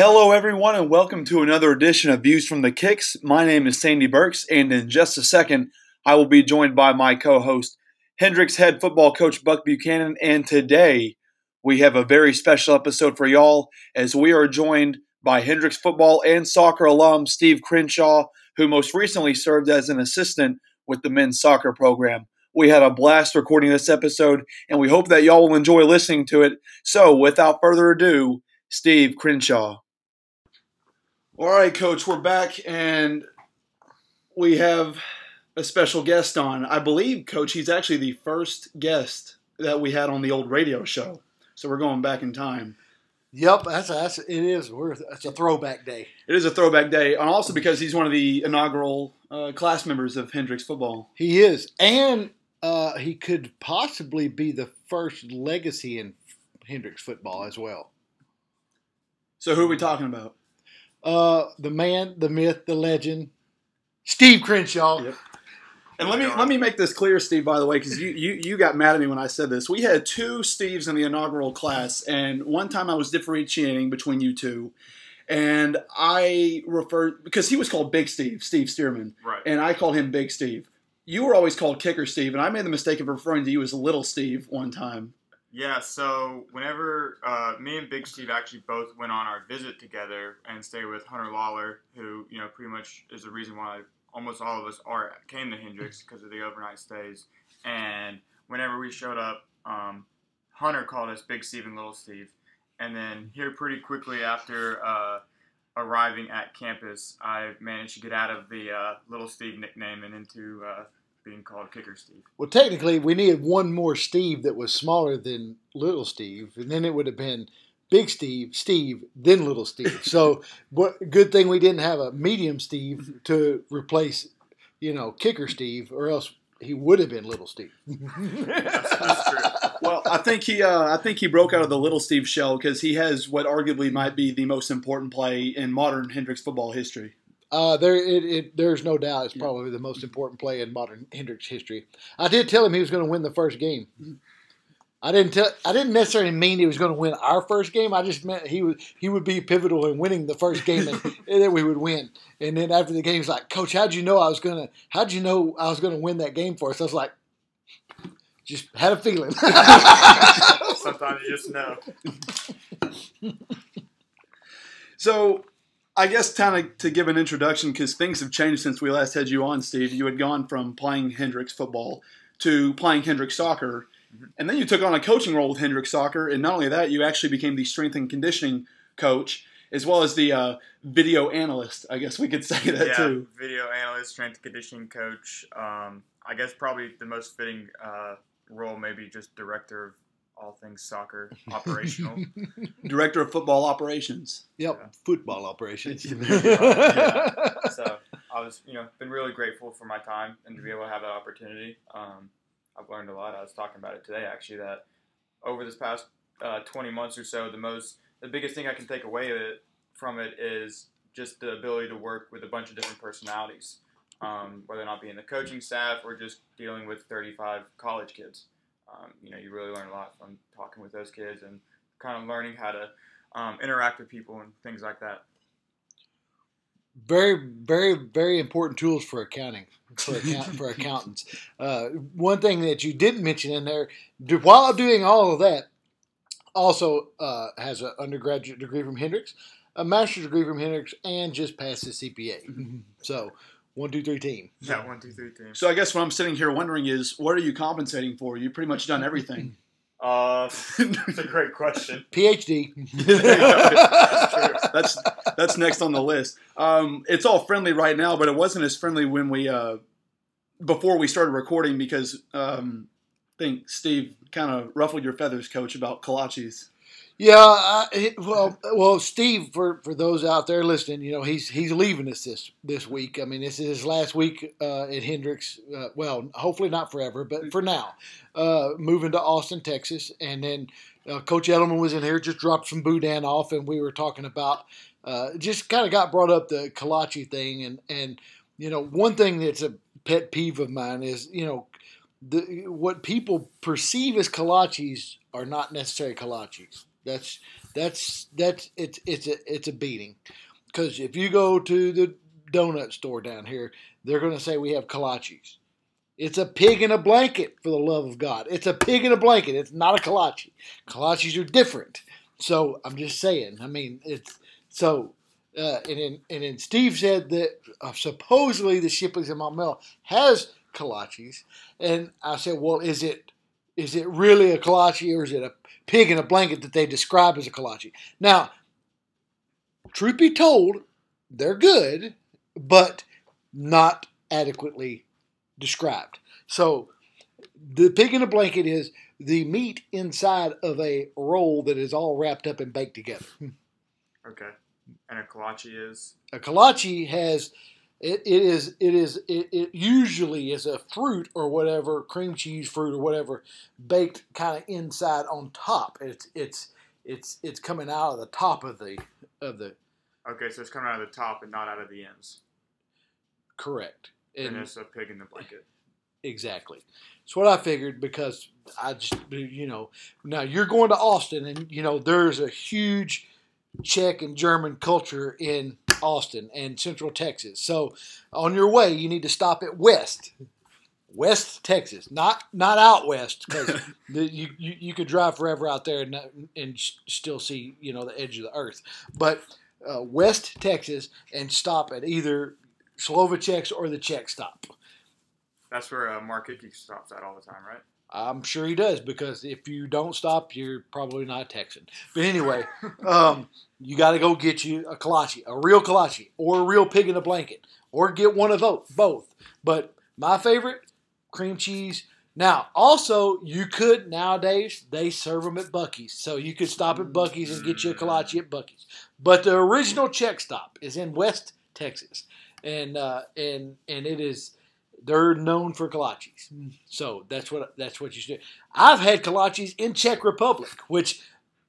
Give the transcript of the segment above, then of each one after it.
Hello, everyone, and welcome to another edition of Views from the Kicks. My name is Sandy Burks, and in just a second, I will be joined by my co host, Hendrix head football coach Buck Buchanan. And today, we have a very special episode for y'all as we are joined by Hendrix football and soccer alum Steve Crenshaw, who most recently served as an assistant with the men's soccer program. We had a blast recording this episode, and we hope that y'all will enjoy listening to it. So, without further ado, Steve Crenshaw. All right, Coach, we're back, and we have a special guest on. I believe, Coach, he's actually the first guest that we had on the old radio show. So we're going back in time. Yep, that's that's it is. We're it's a throwback day. It is a throwback day, and also because he's one of the inaugural uh, class members of Hendrix football. He is, and uh, he could possibly be the first legacy in Hendrix football as well. So who are we talking about? Uh, the man, the myth, the legend, Steve Crenshaw. Yep. And let me let me make this clear, Steve. By the way, because you, you you got mad at me when I said this. We had two Steves in the inaugural class, and one time I was differentiating between you two, and I referred because he was called Big Steve, Steve Stearman, Right. and I called him Big Steve. You were always called Kicker Steve, and I made the mistake of referring to you as Little Steve one time. Yeah, so whenever uh, me and Big Steve actually both went on our visit together and stayed with Hunter Lawler, who you know pretty much is the reason why almost all of us are came to Hendrix because of the overnight stays. And whenever we showed up, um, Hunter called us Big Steve and Little Steve. And then here, pretty quickly after uh, arriving at campus, I managed to get out of the uh, Little Steve nickname and into uh, being called Kicker Steve. Well, technically, we needed one more Steve that was smaller than Little Steve, and then it would have been Big Steve, Steve, then Little Steve. So, what good thing we didn't have a medium Steve to replace, you know, Kicker Steve, or else he would have been Little Steve. That's true. Well, I think he uh, I think he broke out of the Little Steve shell because he has what arguably might be the most important play in modern Hendrix football history. Uh, there, it, it, there's no doubt it's probably the most important play in modern Hendrix history. I did tell him he was going to win the first game. I didn't tell. I didn't necessarily mean he was going to win our first game. I just meant he would he would be pivotal in winning the first game, and, and then we would win. And then after the game, he's like, "Coach, how'd you know I was gonna? How'd you know I was going to win that game for us?" I was like, "Just had a feeling." Sometimes you just know. So, I guess kind of to give an introduction because things have changed since we last had you on, Steve. You had gone from playing Hendrix football to playing Hendrix soccer, and then you took on a coaching role with Hendrix soccer. And not only that, you actually became the strength and conditioning coach as well as the uh, video analyst. I guess we could say that yeah, too. video analyst, strength and conditioning coach. Um, I guess probably the most fitting uh, role, maybe just director of all things soccer, operational. Director of football operations. yep, Yeah. football operations. Yeah. so I was, you know, been really grateful for my time and to be able to have that opportunity. Um, I've learned a lot. I was talking about it today, actually, that over this past uh, 20 months or so, the most, the biggest thing I can take away it, from it is just the ability to work with a bunch of different personalities, um, whether or not being the coaching staff or just dealing with 35 college kids. Um, you know, you really learn a lot from talking with those kids and kind of learning how to um, interact with people and things like that. very very very important tools for accounting for account, for accountants. Uh, one thing that you didn't mention in there while doing all of that also uh, has an undergraduate degree from hendrix a master's degree from hendrix and just passed his cpa so one two three team Yeah, one, two, three team. So I guess what I'm sitting here wondering is, what are you compensating for? You've pretty much done everything. Uh, it's a great question. phd that's that's next on the list. Um, it's all friendly right now, but it wasn't as friendly when we uh, before we started recording because um, I think Steve kind of ruffled your feathers, Coach, about kolaches. Yeah, I, well, well, Steve, for, for those out there listening, you know he's he's leaving us this this week. I mean, this is his last week uh, at Hendrix. Uh, well, hopefully not forever, but for now, uh, moving to Austin, Texas, and then uh, Coach Edelman was in here, just dropped some boudin off, and we were talking about uh, just kind of got brought up the kolache thing, and and you know one thing that's a pet peeve of mine is you know the what people perceive as kolaches are not necessarily kolaches. That's That's that's it's it's a it's a beating. Because if you go to the donut store down here, they're going to say we have kolaches. It's a pig in a blanket, for the love of God. It's a pig in a blanket. It's not a kolache. Kolaches are different. So I'm just saying. I mean, it's so. Uh, and and then Steve said that uh, supposedly the Shipley's in Maumelle has kolaches, and I said, well, is it is it really a kolache or is it a pig in a blanket that they describe as a kolache? Now, truth be told, they're good, but not adequately described. So, the pig in a blanket is the meat inside of a roll that is all wrapped up and baked together. Okay. And a kolache is A kolache has it, it is it is it, it usually is a fruit or whatever cream cheese fruit or whatever baked kind of inside on top. It's it's it's it's coming out of the top of the of the okay. So it's coming out of the top and not out of the ends. correct. And, And it's a pig in the blanket. Exactly. It's what I figured because I just, you know, now you're going to Austin and, you know, there's a huge Czech and German culture in Austin and Central Texas. So on your way, you need to stop at West. West Texas, not not out west, because you, you you could drive forever out there and and still see you know the edge of the earth. But uh, West Texas and stop at either Slovacek's or the Czech stop. That's where uh, Mark Hickey stops at all the time, right? I'm sure he does because if you don't stop, you're probably not a Texan. But anyway, um, you got to go get you a kolache, a real kolache, or a real pig in a blanket, or get one of those, Both. But my favorite, cream cheese. Now, also, you could nowadays they serve them at Buc-ee's, so you could stop at Buc-ee's and get you a kolache at Buc-ee's. But the original Czech stop is in West Texas, and uh, and and it is they're known for kolaches. So that's what that's what you should do. I've had kolaches in Czech Republic, which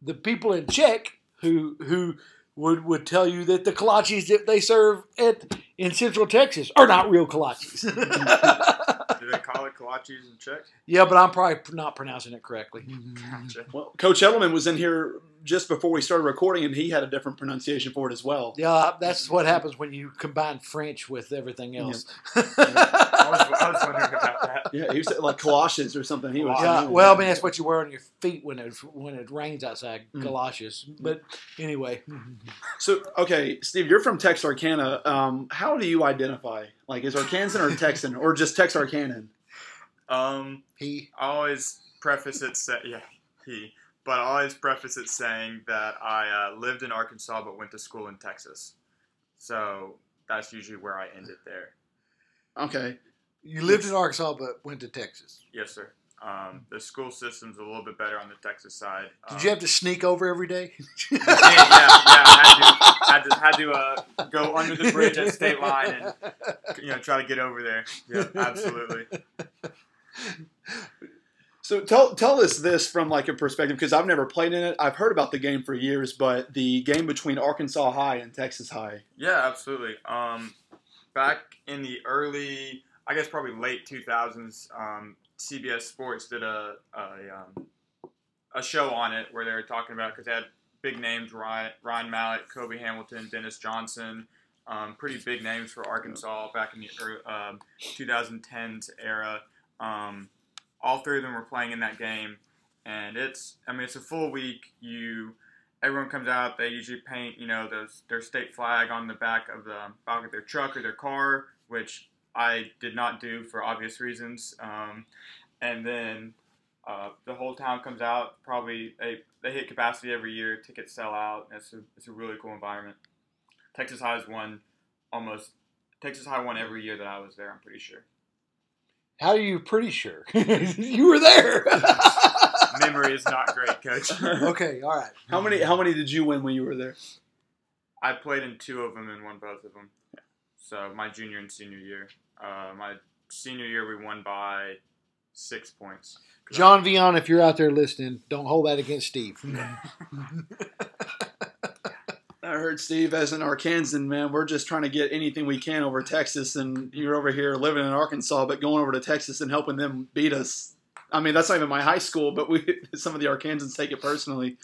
the people in Czech who who would would tell you that the kolaches that they serve at in Central Texas are not real kolaches. Do they call it kolaches in Czech? yeah, but I'm probably not pronouncing it correctly. Gotcha. Well, Coach Edelman was in here just before we started recording, and he had a different pronunciation for it as well. Yeah, that's what happens when you combine French with everything else. I was, I was wondering about that. Yeah, he said like galoshes or something. He was. Yeah, well, I mean that's what you wear on your feet when it when it rains outside, Mm. galoshes. But anyway, So okay, Steve, you're from Texarkana. Um, how do you identify? Like, is Arkansan or Texan, or just Texarkanan? Um, he I always preface it say yeah he, but I always preface it saying that I uh, lived in Arkansas but went to school in Texas, so that's usually where I end it there. Okay, you lived in Arkansas but went to Texas. Yes, sir. Um, the school system's a little bit better on the Texas side. Did Um, you have to sneak over every day? yeah, yeah, yeah. I had to, had to, had to uh, go under the bridge at state line and you know try to get over there. Yeah, absolutely. so tell tell us this from like a perspective because I've never played in it. I've heard about the game for years, but the game between Arkansas High and Texas High. Yeah, absolutely. Um, back in the early, I guess probably late 2000s, um, CBS Sports did a a, um, a show on it where they were talking about because they had big names Ryan, Ryan Mallett, Cobi Hamilton, Dennis Johnson, um, pretty big names for Arkansas back in the early, um, 2010s era. Um, all three of them were playing in that game, and it's I mean it's a full week. You everyone comes out. They usually paint, you know, those their state flag on the back of the back of their truck or their car, which I did not do for obvious reasons. Um, and then uh, the whole town comes out. Probably they they hit capacity every year. Tickets sell out. It's a it's a really cool environment. Texas High's won almost. Texas High won every year that I was there. I'm pretty sure. How are you pretty sure? you were there. Memory is not great, coach. okay, all right. How many how many did you win when you were there? I played in two of them and won both of them. So my junior and senior year. Uh, my senior year we won by six points. John Vion, if you're out there listening, don't hold that against Steve. I heard Steve as an Arkansan man. We're just trying to get anything we can over Texas, and you're over here living in Arkansas, but going over to Texas and helping them beat us. I mean, that's not even my high school, but we some of the Arkansans take it personally.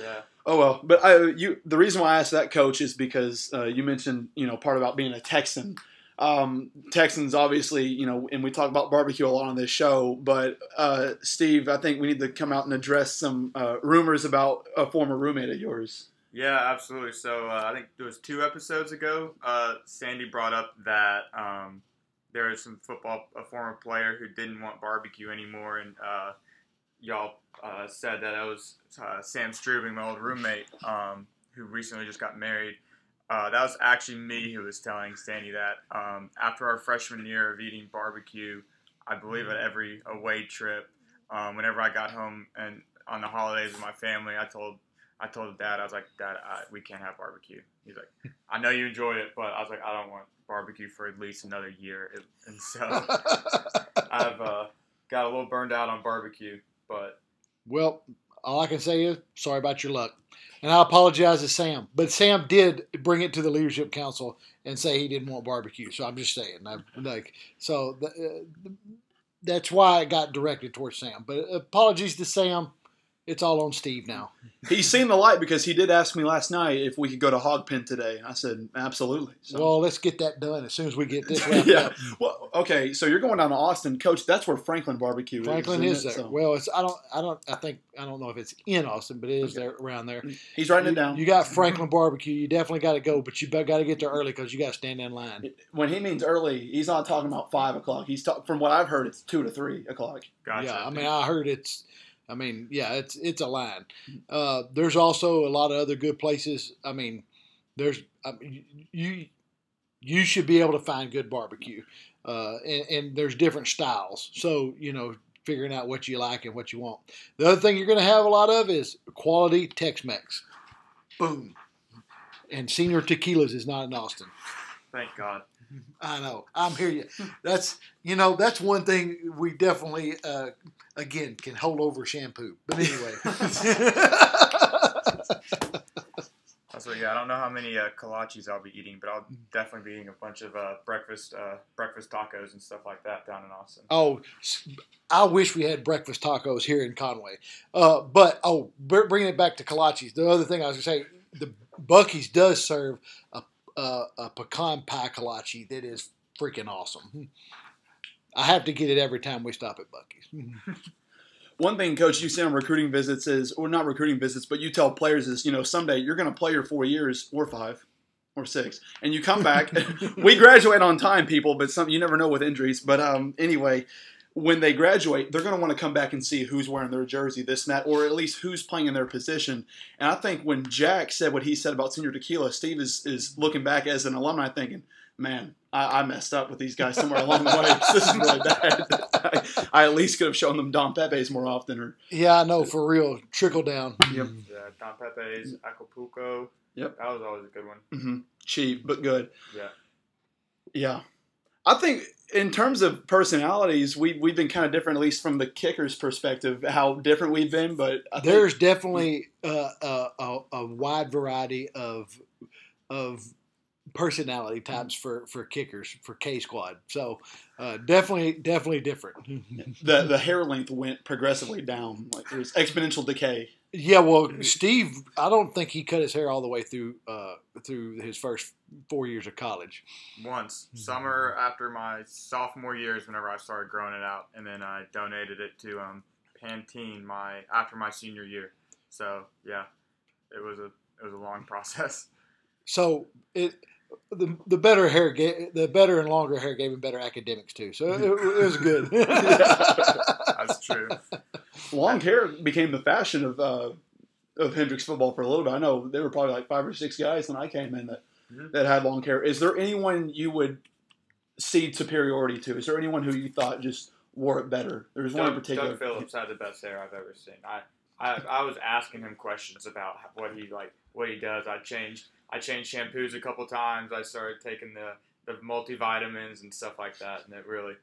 Yeah. Oh well, but I, you the reason why I asked that coach is because uh, you mentioned you know part about being a Texan. Um, Texans obviously you know, and we talk about barbecue a lot on this show. But uh, Steve, I think we need to come out and address some uh, rumors about a former roommate of yours. Yeah, absolutely. So uh, I think it was two episodes ago. Uh, Sandy brought up that um, there is some football a former player who didn't want barbecue anymore, and uh, y'all uh, said that it was uh, Sam Strubing, my old roommate, um, who recently just got married. Uh, that was actually me who was telling Sandy that. Um, after our freshman year of eating barbecue, I believe at every away trip, um, whenever I got home and on the holidays with my family, I told I told Dad, I was like, Dad, I, we can't have barbecue. He's like, I know you enjoy it, but I was like, I don't want barbecue for at least another year. And so I've uh, got a little burned out on barbecue, but well, all I can say is sorry about your luck. And I apologize to Sam. But Sam did bring it to the leadership council and say he didn't want barbecue. So I'm just saying, I, like, so the, uh, that's why it got directed towards Sam. But apologies to Sam it's all on Steve now. He's seen the light because he did ask me last night if we could go to Hogpen today. I said absolutely. So. Well, let's get that done as soon as we get this wrapped yeah. Up. Well, okay. So you're going down to Austin, Coach. That's where Franklin Barbecue Franklin is. Franklin is there. So. Well, it's I don't I don't I think I don't know if it's in Austin, but it is okay. there around there. Mm, he's writing you, it down. You got mm-hmm. Franklin Barbecue. You definitely got to go, but you got to get there early because you got to stand in line. When he means early, he's not talking about five o'clock. He's talk, from what I've heard, it's two to three o'clock. Gotcha. Yeah, I mean, I heard it's I mean, yeah, it's it's a line. Uh, there's also a lot of other good places. I mean, there's I mean, you you should be able to find good barbecue, uh, and, and, there's different styles. So you know, figuring out what you like and what you want. The other thing you're going to have a lot of is quality Tex-Mex. Boom. And Señor Tequilas is not in Austin. Thank God. I know. I'm here. You. That's you know that's one thing we definitely uh, again can hold over shampoo. But anyway. So yeah, I don't know how many uh, kolaches I'll be eating, but I'll definitely be eating a bunch of uh, breakfast uh, breakfast tacos and stuff like that down in Austin. Oh, I wish we had breakfast tacos here in Conway. Uh, but oh, bringing it back to kolaches, the other thing I was going to say, the Buc-ee's does serve a a, a pecan pie kolache that is freaking awesome. I have to get it every time we stop at Buc-ee's. One thing, Coach, you say on recruiting visits is, or not recruiting visits, but you tell players is, you know, someday you're going to play your four years or five or six, and you come back. we graduate on time, people, but some you never know with injuries. But um, anyway, when they graduate, they're going to want to come back and see who's wearing their jersey, this and that, or at least who's playing in their position. And I think when Jack said what he said about Señor Tequila, Steve is, is looking back as an alumni thinking, man, I, I messed up with these guys somewhere along the way. This is really bad. I, I, at least could have shown them Don Pepe's more often. Or Yeah, I know, for real. Trickle down. Yep. Yeah, Don Pepe's, Acapulco. Yep. That was always a good one. Mm-hmm. Cheap, but good. Yeah. Yeah. I think in terms of personalities, we we've been kind of different, at least from the kicker's perspective, how different we've been. But I there's think, definitely uh, a, a, wide variety of of personality types for for kickers for K squad. So uh, definitely definitely different. the the hair length went progressively down, like there's exponential decay. Yeah, well, Steve, I don't think he cut his hair all the way through uh, through his first four years of college. Once summer after my sophomore years, whenever I started growing it out, and then I donated it to um, Pantene my after my senior year. So yeah, it was a it was a long process. So it the the better hair gave, the better and longer hair gave him better academics too. So it, it was good. That's true. Long hair became the fashion of uh, of Hendrix football for a little bit. I know there were probably like five or six guys when I came in that mm-hmm. that had long hair. Is there anyone you would cede superiority to? Is there anyone who you thought just wore it better? There There's one in particular. Doug Phillips had the best hair I've ever seen. I, I I was asking him questions about what he like what he does. I changed I changed shampoos a couple times. I started taking the the multivitamins and stuff like that, and it really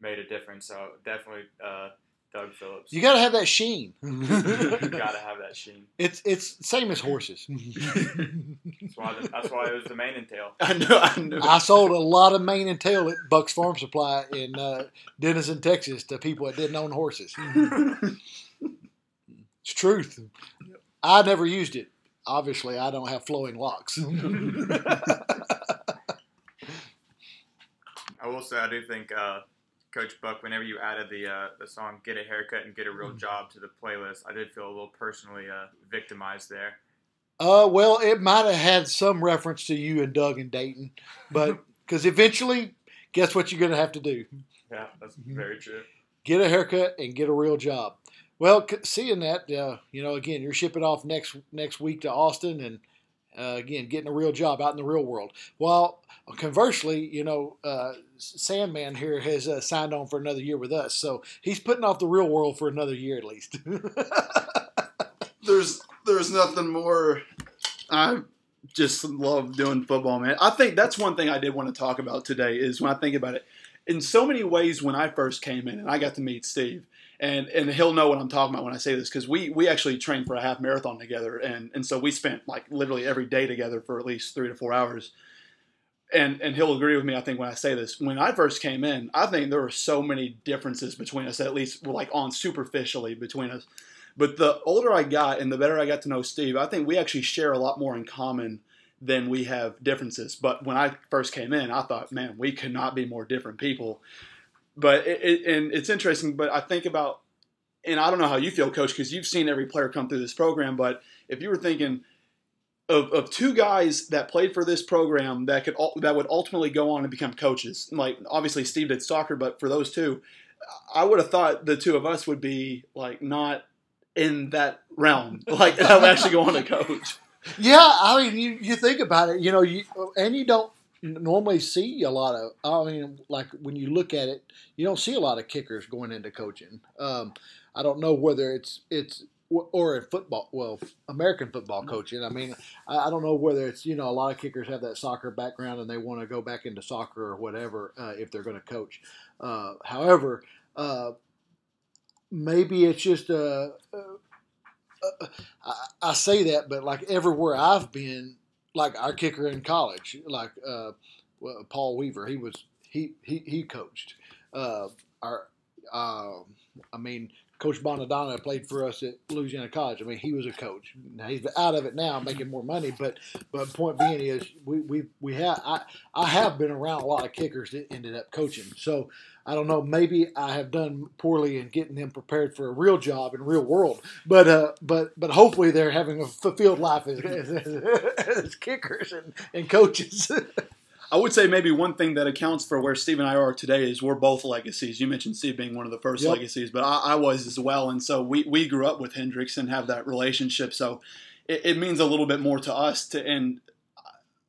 made a difference. So definitely uh, Doug Phillips. You got to have that sheen. you got to have that sheen. It's it's same as horses. that's, why the, that's why it was the mane and tail. I know. I know. I sold a lot of mane and tail at Buck's Farm Supply in uh, Denison, Texas, to people that didn't own horses. it's truth. I never used it obviously I don't have flowing locks. I will say I do think uh, Coach Buck, whenever you added the uh, the song "Get a Haircut and Get a Real Job" to the playlist, I did feel a little personally uh, victimized there. Uh, well, it might have had some reference to you and Doug and Dayton, but because eventually, guess what you're going to have to do? Yeah, that's very true. Get a haircut and get a real job. Well, seeing that, uh, you know, again, you're shipping off next next week to Austin, and uh, again, getting a real job out in the real world. While conversely, you know, uh, Sandman here has uh, signed on for another year with us, so he's putting off the real world for another year at least. there's there's nothing more. I just love doing football, man. I think that's one thing I did want to talk about today is when I think about it. In so many ways, when I first came in and I got to meet Steve, and and he'll know what I'm talking about when I say this because we we actually trained for a half marathon together, and and so we spent like literally every day together for at least three to four hours. And and he'll agree with me. I think when I say this, when I first came in, I think there were so many differences between us, at least like on superficially between us. But the older I got and the better I got to know Steve, I think we actually share a lot more in common than we have differences. But when I first came in, I thought, man, we could not be more different people. But it, it, and it's interesting. But I think about, and I don't know how you feel, Coach, because you've seen every player come through this program. But if you were thinking of, of two guys that played for this program that could that would ultimately go on and become coaches, like obviously Steve did soccer, but for those two, I would have thought the two of us would be like not in that realm, like of actually going to coach. Yeah, I mean, you, you think about it, you know, you and you don't normally see a lot of. I mean, like when you look at it, you don't see a lot of kickers going into coaching. Um, I don't know whether it's it's or in football, well, American football coaching. I mean, I, don't know whether it's you know a lot of kickers have that soccer background and they want to go back into soccer or whatever uh, if they're going to coach. Uh, however, uh, maybe it's just a. I say that, but like everywhere I've been, like our kicker in college, like uh, Paul Weaver, he was he he he coached. Uh, our, uh, I mean, Coach Bonadonna played for us at Louisiana College. I mean, he was a coach. Now he's out of it now, making more money. But but point being is, we we we have I I have been around a lot of kickers that ended up coaching. So I don't know. Maybe I have done poorly in getting them prepared for a real job in real world. But uh, but but hopefully they're having a fulfilled life as, as, as kickers and, and coaches. I would say maybe one thing that accounts for where Steve and I are today is we're both legacies. You mentioned Steve being one of the first Yep. legacies, but I, I was as well. And so we, we grew up with Hendrix and have that relationship. So it, it means a little bit more to us. To And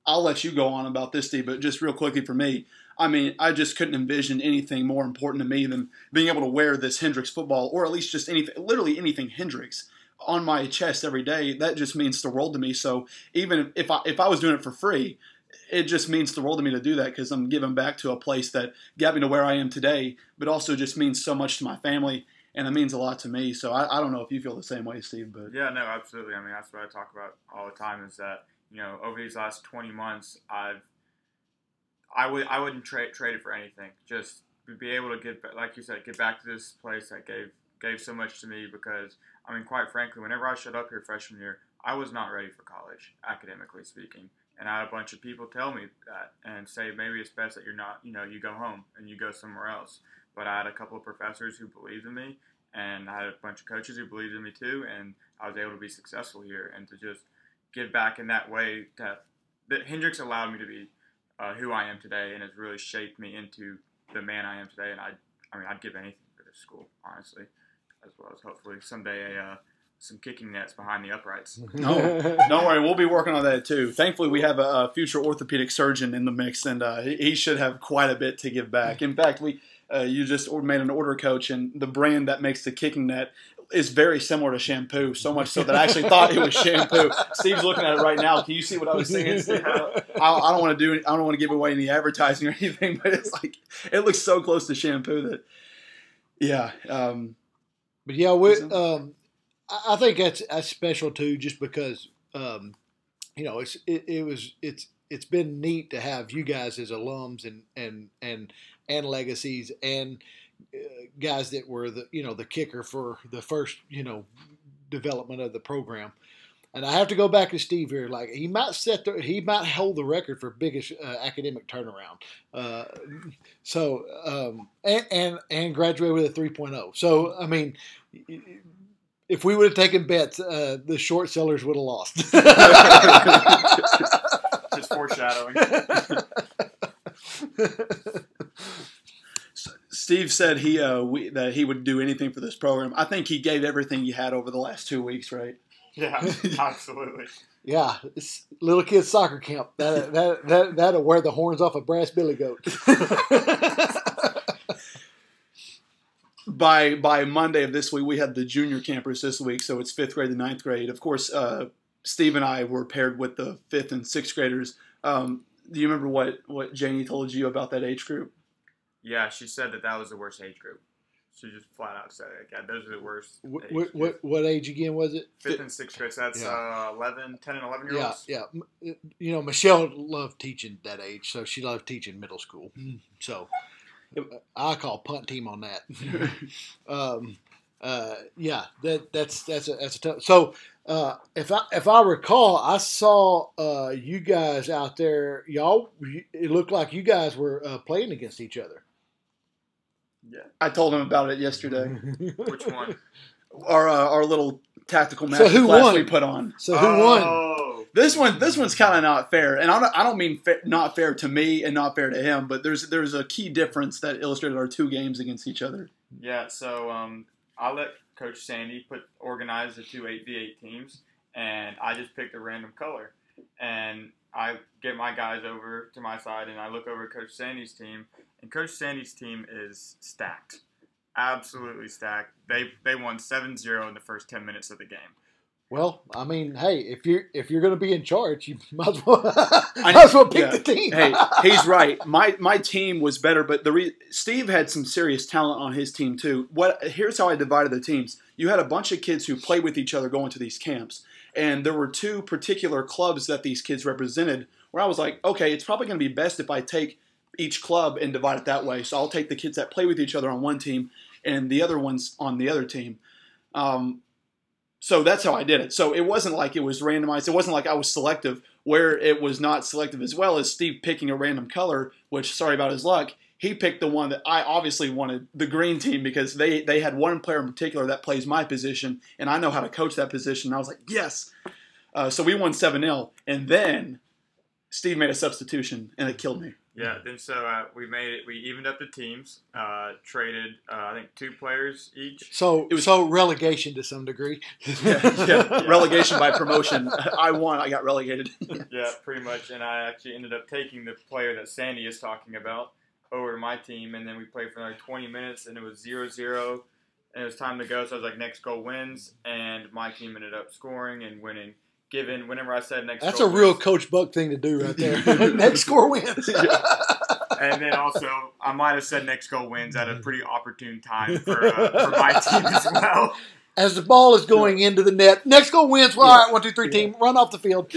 I'll let you go on about this, Steve, but just real quickly for me, I mean, I just couldn't envision anything more important to me than being able to wear this Hendrix football, or at least just anything, literally anything Hendrix on my chest every day. That just means the world to me. So even if I if I was doing it for free, it just means the world to me to do that because I'm giving back to a place that got me to where I am today, but also just means so much to my family and it means a lot to me. So I, I don't know if you feel the same way, Steve, but Yeah, no, absolutely. I mean, that's what I talk about all the time. Is that you know over these last 20 months, I've I would I wouldn't trade trade it for anything. Just be able to get like you said, get back to this place that gave gave so much to me. Because I mean, quite frankly, whenever I showed up here freshman year, I was not ready for college, academically speaking. And I had a bunch of people tell me that and say maybe it's best that you're not, you know, you go home and you go somewhere else. But I had a couple of professors who believed in me, and I had a bunch of coaches who believed in me too, and I was able to be successful here and to just give back in that way. That that Hendrix allowed me to be uh, who I am today, and has really shaped me into the man I am today. And I, I mean, I'd give anything for this school, honestly, as well as hopefully someday a, uh, some kicking nets behind the uprights. No, don't worry, we'll be working on that too. Thankfully, we have a, a future orthopedic surgeon in the mix, and uh, he, he should have quite a bit to give back. In fact, we uh, you just made an order, coach, and the brand that makes the kicking net is very similar to shampoo. So much so that I actually thought it was shampoo. Steve's looking at it right now. Can you see what I was saying? Steve? I, I don't want to do. I don't want to give away any advertising or anything, but it's like it looks so close to shampoo that. Yeah, um, But yeah, we, So- um, I think that's that's special too, just because um, you know it's it, it was it's it's been neat to have you guys as alums and and and and legacies and uh, guys that were the you know the kicker for the first you know development of the program. and I have to go back to Steve here. Like he might set the, he might hold the record for biggest uh, academic turnaround. Uh, so um, and and and graduated with a 3.0. So I mean, if we would have taken bets, uh, the short sellers would have lost. Just foreshadowing. Steve said he uh, we, that he would do anything for this program. I think he gave everything he had over the last two weeks, right? Yeah, absolutely. Yeah, it's little kids soccer camp. That that that that'll wear the horns off a brass billy goat. by by Monday of this week, we had the junior campers this week, so it's fifth grade and ninth grade. Of course, uh, Steve and I were paired with the fifth and sixth graders. Um, do you remember what what Janie told you about that age group? Yeah, she said that that was the worst age group. She just flat out said it. Yeah, those are the worst. what, age what, what what age again was it? Fifth and sixth grade. So that's Yeah. uh, 11, 10 and 11 year Yeah, olds. yeah. M- You know, Michelle loved teaching that age, so she loved teaching middle school. So I call punt team on that. um, uh, yeah, that that's that's a that's a tough. So uh, if I if I recall, I saw uh, you guys out there. Y'all, it looked like you guys were uh, playing against each other. Yeah. I told him about it yesterday. Which one? Our uh, our little tactical match So who class won? we put on. So who won? This one, this one's kind of not fair, and I don't, I don't mean fa- not fair to me and not fair to him, but there's there's a key difference that illustrated our two games against each other. Yeah, so um, I let Coach Sandy put organize the two eight v eight teams, and I just picked a random color, and I get my guys over to my side, and I look over at Coach Sandy's team, and Coach Sandy's team is stacked, absolutely stacked. They they won 7-0 in the first ten minutes of the game. Well, I mean, hey, if you're if you're going to be in charge, you might as well I- might as well pick yeah. the team. Hey, he's right. My my team was better, but the re- Steve had some serious talent on his team too. What here's how I divided the teams. You had a bunch of kids who played with each other going to these camps, and there were two particular clubs that these kids represented. Where I was like, okay, it's probably going to be best if I take each club and divide it that way. So I'll take the kids that play with each other on one team, and the other ones on the other team. Um, so that's how I did it. So it wasn't like it was randomized. It wasn't like I was selective where it was not selective as well as Steve picking a random color, which sorry about his luck. He picked the one that I obviously wanted, the green team, because they they had one player in particular that plays my position, and I know how to coach that position. And I was like, yes. Uh, so we won 7 0. And then Steve made a substitution, and it killed me. Yeah, then so uh, we made it. We evened up the teams, uh, traded uh, I think two players each. So It was- so relegation to some degree. Yeah, yeah. Relegation by promotion. I won. I got relegated. Yeah, pretty much. And I actually ended up taking the player that Sandy is talking about over to my team, and then we played for another 20 minutes, and it was 0-0, and it was time to go. So I was like, next goal wins, and my team ended up scoring and winning. Given whenever I said next, That's a goal real wins. Coach Buck thing to do right there. Next score wins. and then also I might have said next goal wins at a pretty opportune time for, uh, for my team as well. As the ball is going into the net, next goal wins. Well, all right, one, two, three, team, run off the field.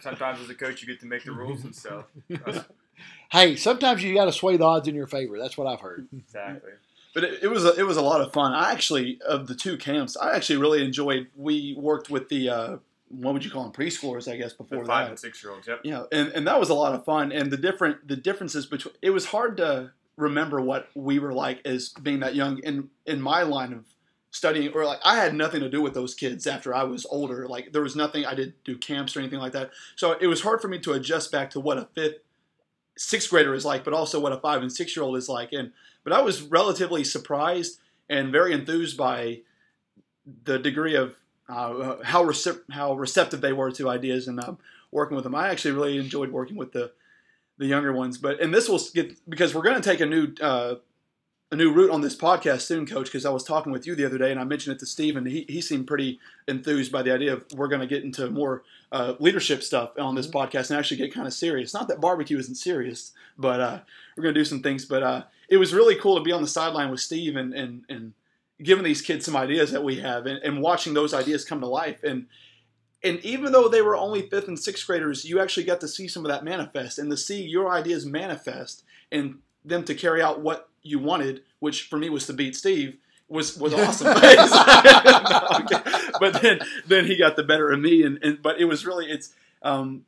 Sometimes as a coach, you get to make the rules and stuff. That's- hey, sometimes you got to sway the odds in your favor. That's what I've heard. exactly. But it, it was a, it was a lot of fun. I actually of the two camps, I actually really enjoyed. We worked with the uh, what would you call them preschoolers, I guess The before five that. and six year olds. Yep. Yeah, and, and that was a lot of fun. And the different the differences between it was hard to remember what we were like as being that young in in my line of studying or like I had nothing to do with those kids after I was older. Like there was nothing I didn't do camps or anything like that. So it was hard for me to adjust back to what a fifth sixth grader is like, but also what a five and six year old is like. And but I was relatively surprised and very enthused by the degree of uh, how how receptive they were to ideas and um, working with them. I actually really enjoyed working with the the younger ones. But and this will get because we're going to take a new uh, a new route on this podcast soon, Coach. Because I was talking with you the other day and I mentioned it to Steve, and he he seemed pretty enthused by the idea of we're going to get into more uh, leadership stuff on this podcast and actually get kind of serious. Not that barbecue isn't serious, but uh, we're going to do some things. But uh, it was really cool to be on the sideline with Steve and and and giving these kids some ideas that we have and, and watching those ideas come to life and and even though they were only fifth and sixth graders you actually got to see some of that manifest and to see your ideas manifest and them to carry out what you wanted which for me was to beat steve was was awesome. But then then he got the better of me, and, and but it was really it's um,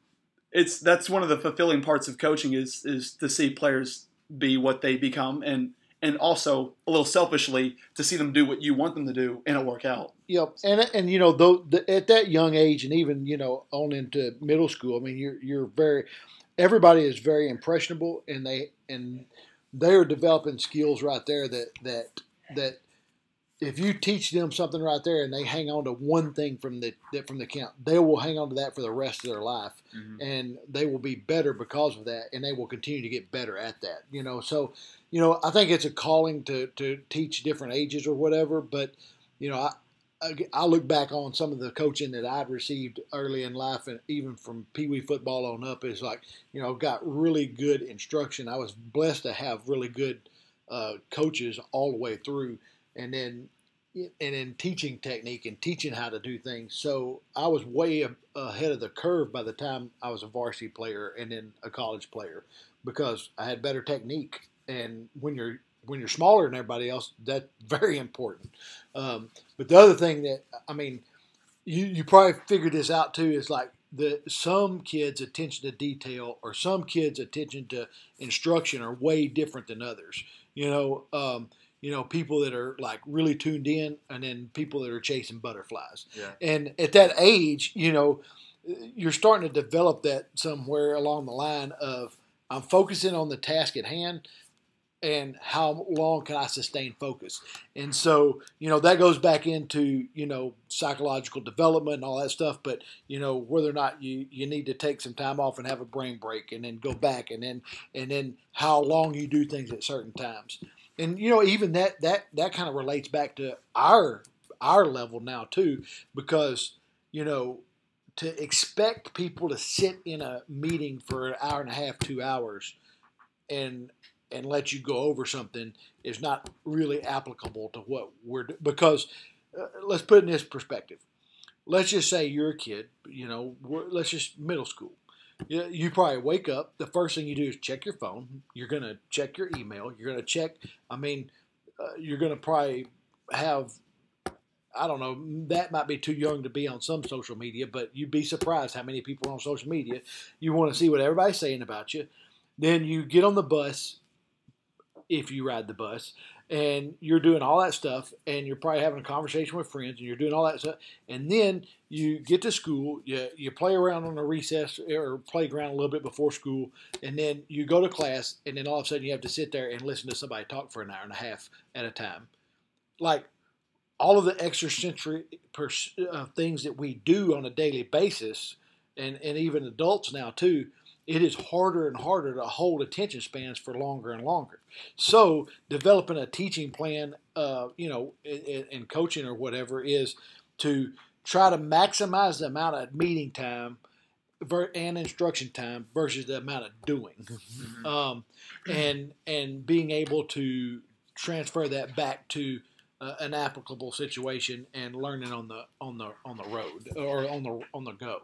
it's that's one of the fulfilling parts of coaching is is to see players be what they become, and and also a little selfishly to see them do what you want them to do and it work out. Yep, and and you know though at that young age, and even you know on into middle school, I mean you're you're very everybody is very impressionable, and they and they're developing skills right there that that that if you teach them something right there and they hang on to one thing from the from the camp, they will hang on to that for the rest of their life, mm-hmm. and they will be better because of that, and they will continue to get better at that. You know, so you know I think it's a calling to to teach different ages or whatever, but you know I. I look back on some of the coaching that I'd received early in life, and even from Pee Wee football on up, is like you know got really good instruction. I was blessed to have really good uh, coaches all the way through, and then and in teaching technique and teaching how to do things. So I was way ahead of the curve by the time I was a varsity player and then a college player because I had better technique. And when you're when you're smaller than everybody else, that's very important. Um, but the other thing that I mean, you you probably figured this out too is like the some kids' attention to detail or some kids' attention to instruction are way different than others. You know. Um, you know, people that are like really tuned in, and then people that are chasing butterflies. Yeah. And at that age, you know, you're starting to develop that somewhere along the line of I'm focusing on the task at hand and how long can I sustain focus? And so, you know, that goes back into, you know, psychological development and all that stuff, but, you know, whether or not you, you need to take some time off and have a brain break and then go back and then and then how long you do things at certain times and you know even that that that kind of relates back to our our level now too because you know to expect people to sit in a meeting for an hour and a half two hours and and let you go over something is not really applicable to what we're doing. because uh, let's put it in this perspective let's just say you're a kid you know let's just middle school you, you probably wake up. The first thing you do is check your phone. You're going to check your email. You're going to check. I mean, uh, you're going to probably have. I don't know. That might be too young to be on some social media, but you'd be surprised how many people are on social media. You want to see what everybody's saying about you. Then you get on the bus, if you ride the bus, and you're doing all that stuff and you're probably having a conversation with friends and you're doing all that stuff and then you get to school you, you play around on the recess or playground a little bit before school and then you go to class and then all of a sudden you have to sit there and listen to somebody talk for an hour and a half at a time. Like all of the extrasensory uh, things that we do on a daily basis and, and even adults now too it is harder and harder to hold attention spans for longer and longer. So developing a teaching plan, uh, you know, in, in, coaching or whatever, is to try to maximize the amount of meeting time and instruction time versus the amount of doing, mm-hmm. um, and and being able to transfer that back to uh, an applicable situation and learning on the on the on the road or on the on the go.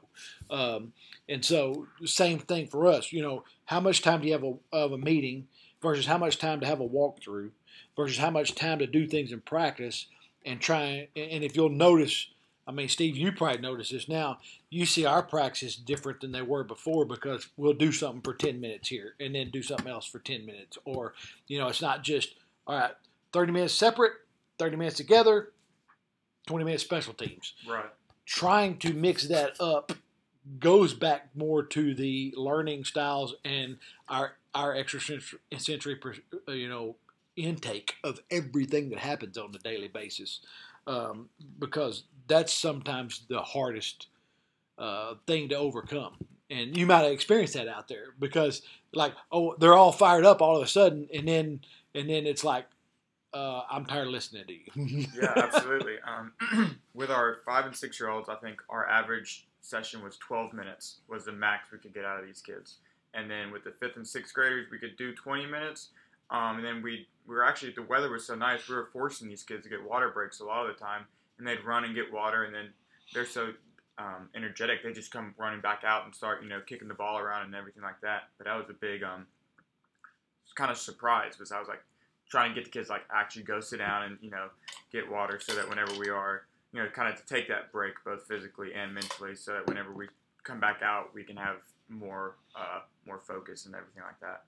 Um, and so, same thing for us. You know, how much time do you have a, of a meeting versus how much time to have a walkthrough versus how much time to do things in practice and try. And if you'll notice. I mean, Steve, you probably notice this now. You see our practice different than they were before because we'll do something for 10 minutes here and then do something else for 10 minutes. Or, you know, it's not just, all right, 30 minutes separate, 30 minutes together, 20 minutes special teams. Right. Trying to mix that up goes back more to the learning styles and our our extrasensory, uh, you know, intake of everything that happens on a daily basis, um, because that's sometimes the hardest uh, thing to overcome. And you might have experienced that out there because, like, oh, they're all fired up all of a sudden, and then and then it's like, uh, I'm tired of listening to you. yeah, absolutely. Um, with our five and six year olds, I think our average session was 12 minutes was the max we could get out of these kids. And then with the fifth and sixth graders, we could do 20 minutes. Um, and then we we were actually the weather was so nice, we were forcing these kids to get water breaks a lot of the time, and they'd run and get water, and then they're so um, energetic, they just come running back out and start you know kicking the ball around and everything like that. But that was a big um, kind of surprise because I was like, trying to get the kids like actually go sit down and you know get water so that whenever we are you know kind of to take that break both physically and mentally so that whenever we come back out we can have more uh, more focus and everything like that.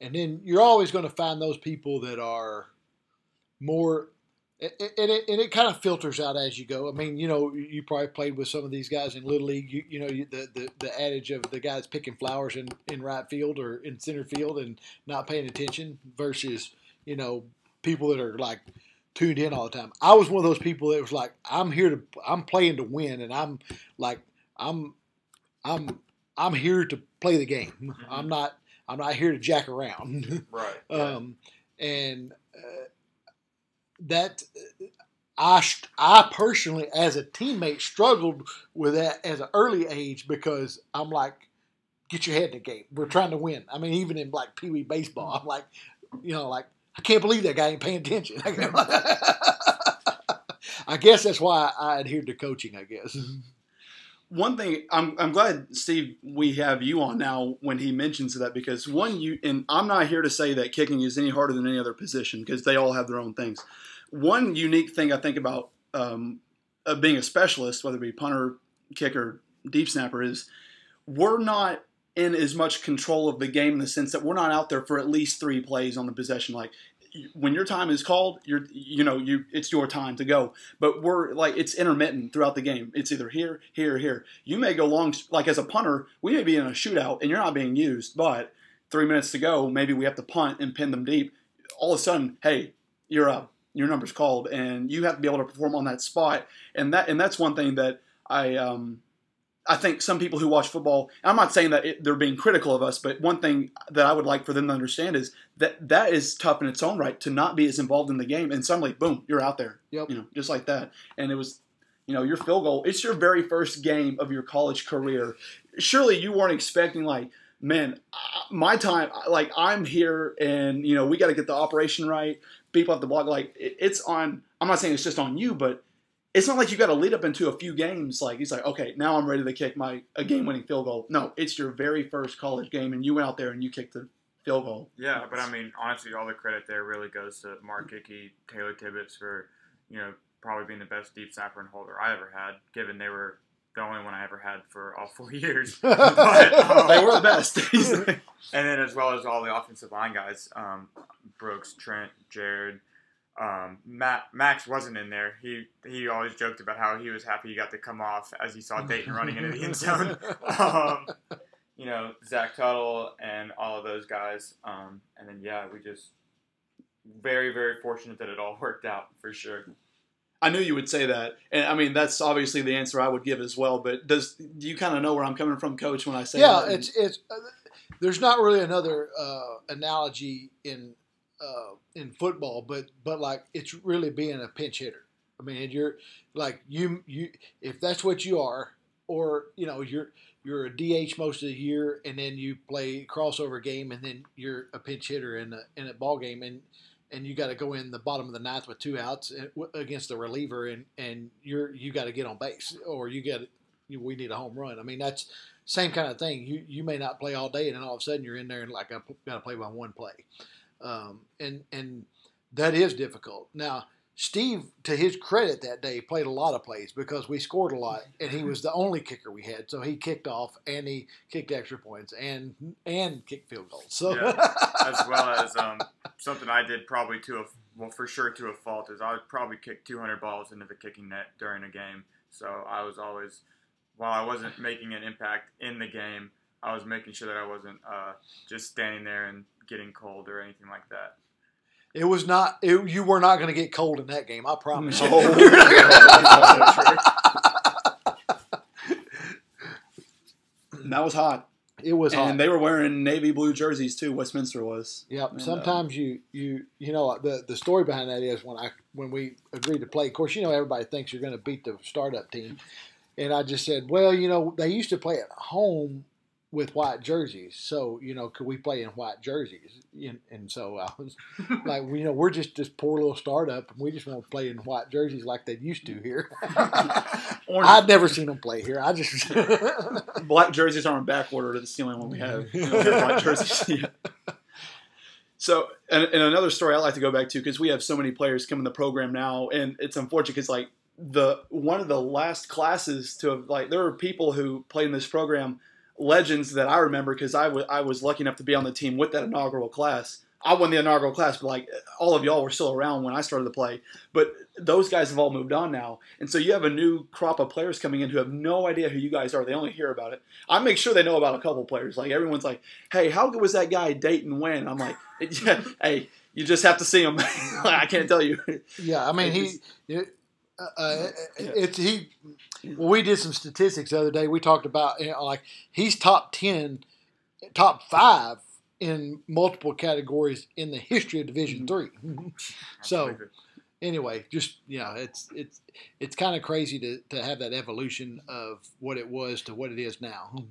And then you're always going to find those people that are more and it, and it kind of filters out as you go. I mean, you know, you probably played with some of these guys in little league. You, you know, the, the the adage of the guys picking flowers in, in right field or in center field and not paying attention versus you know people that are like tuned in all the time. I was one of those people that was like, I'm here to, I'm playing to win, and I'm like, I'm, I'm, I'm here to play the game. Mm-hmm. I'm not, I'm not here to jack around. Right. um, and uh, that I, I personally, as a teammate, struggled with that as an early age because I'm like, get your head in the game. We're trying to win. I mean, even in like Pee Wee baseball, I'm like, you know, like I can't believe that guy ain't paying attention. I guess that's why I adhered to coaching. I guess. One thing I'm, I'm glad Steve we have you on now when he mentions that because one you and I'm not here to say that kicking is any harder than any other position because they all have their own things one unique thing I think about um, being a specialist, whether it be punter, kicker, deep snapper, is we're not in as much control of the game in the sense that we're not out there for at least three plays on the possession. Like when your time is called, you're you know you it's your time to go. But we're like it's intermittent throughout the game. It's either here, here, here. You may go long. Like as a punter, we may be in a shootout and you're not being used, but three minutes to go, maybe we have to punt and pin them deep. All of a sudden, hey, you're up your number's called, and you have to be able to perform on that spot. And that and that's one thing that I um, I think some people who watch football. I'm not saying that it, they're being critical of us, but one thing that I would like for them to understand is that that is tough in its own right to not be as involved in the game, and suddenly, boom, you're out there. Yep. You know, just like that. And it was, you know, your field goal. It's your very first game of your college career. Surely you weren't expecting like man, my time, like I'm here and, you know, we got to get the operation right people have to block. Like it's on. I'm not saying it's just on you, but it's not like you got to lead up into a few games. Like he's like, okay, now I'm ready to kick my a game-winning field goal. No, it's your very first college game, and you went out there and you kicked the field goal. Yeah, but I mean, honestly, all the credit there really goes to Mark Hickey, Taylor Tibbetts for, you know, probably being the best deep snapper and holder I ever had, given they were the only one I ever had for all four years. but, um, they were the best. and then as well as all the offensive line guys, um, Brooks, Trent, Jared. Um, Matt, Max wasn't in there. He he always joked about how he was happy he got to come off as he saw Dayton running into the end zone. Um, you know, Zach Tuttle and all of those guys. Um, and then yeah, we just very very fortunate that it all worked out for sure. I knew you would say that, and I mean that's obviously the answer I would give as well. But does do you kind of know where I'm coming from, Coach, when I say yeah, that? it's it's uh, there's not really another uh, analogy in uh, in football, but but like it's really being a pinch hitter. I mean, you're like you you if that's what you are, or you know you're you're a DH most of the year, and then you play crossover game, and then you're a pinch hitter in a in a ball game, and and you got to go in the bottom of the ninth with two outs eh, against the reliever, and and you're you got to get on base, or you get we need a home run. I mean that's same kind of thing. You you may not play all day, and then all of a sudden you're in there and like I got to play by one play, um, and and that is difficult. Now Steve, to his credit, that day played a lot of plays because we scored a lot, and he was the only kicker we had. So he kicked off and he kicked extra points and and kicked field goals. So yeah, as well as um, something I did probably to a well for sure to a fault is I would probably kick 200 balls into the kicking net during a game. So I was always while I wasn't making an impact in the game, I was making sure that I wasn't uh, just standing there and getting cold or anything like that. It was not. It, you were not going to get cold in that game. I promise. No. that was hot. It was and hot. they were wearing navy blue jerseys too. Westminster was. Yep. And, uh, Sometimes you you you know the the story behind that is when I when we agreed to play. Of course, you know everybody thinks you're going to beat the startup team, and I just said, well, you know they used to play at home with white jerseys. So, you know, could we play in white jerseys? And, and so I was like, you know, we're just this poor little startup, and we just want to play in white jerseys like they used to here. I'd never seen them play here. I just black jerseys are on back order to the only one we have. You know, white jerseys. Yeah. So, and, and another story I like to go back to because we have so many players come in the program now, and it's unfortunate because like the one of the last classes to have like there were people who played in this program, legends that I remember because I was I was lucky enough to be on the team with that inaugural class. I won the inaugural class, but like all of y'all were still around when I started to play. But those guys have all moved on now, and so you have a new crop of players coming in who have no idea who you guys are. They only hear about it. I make sure they know about a couple players. Like everyone's like, "Hey, how good was that guy Dayton Winn?" I'm like, yeah, "Hey, you just have to see him. I can't tell you." Yeah, I mean he. It, uh, uh it's he. Well, we did some statistics the other day. We talked about you know, like he's top ten, top five in multiple categories in the history of Division mm-hmm. Three. so anyway, just you know, it's it's it's kind of crazy to to have that evolution of what it was to what it is now.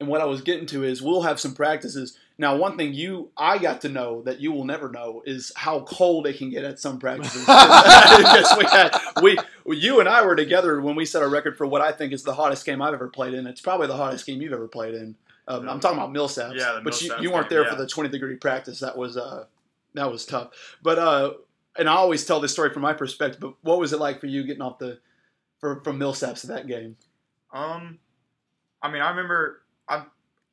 And what I was getting to is we'll have some practices. Now, one thing you I got to know that you will never know is how cold it can get at some practices. because we had we you and I were together when we set a record for what I think is the hottest game I've ever played in. It's probably the hottest game you've ever played in. Um, I'm talking about Millsaps. Yeah, but you, you weren't there game, yeah. for the 20 degree practice. That was uh, that was tough. But uh, and I always tell this story from my perspective. But what was it like for you getting off the for, from Millsaps to that game? Um, I mean, I remember. I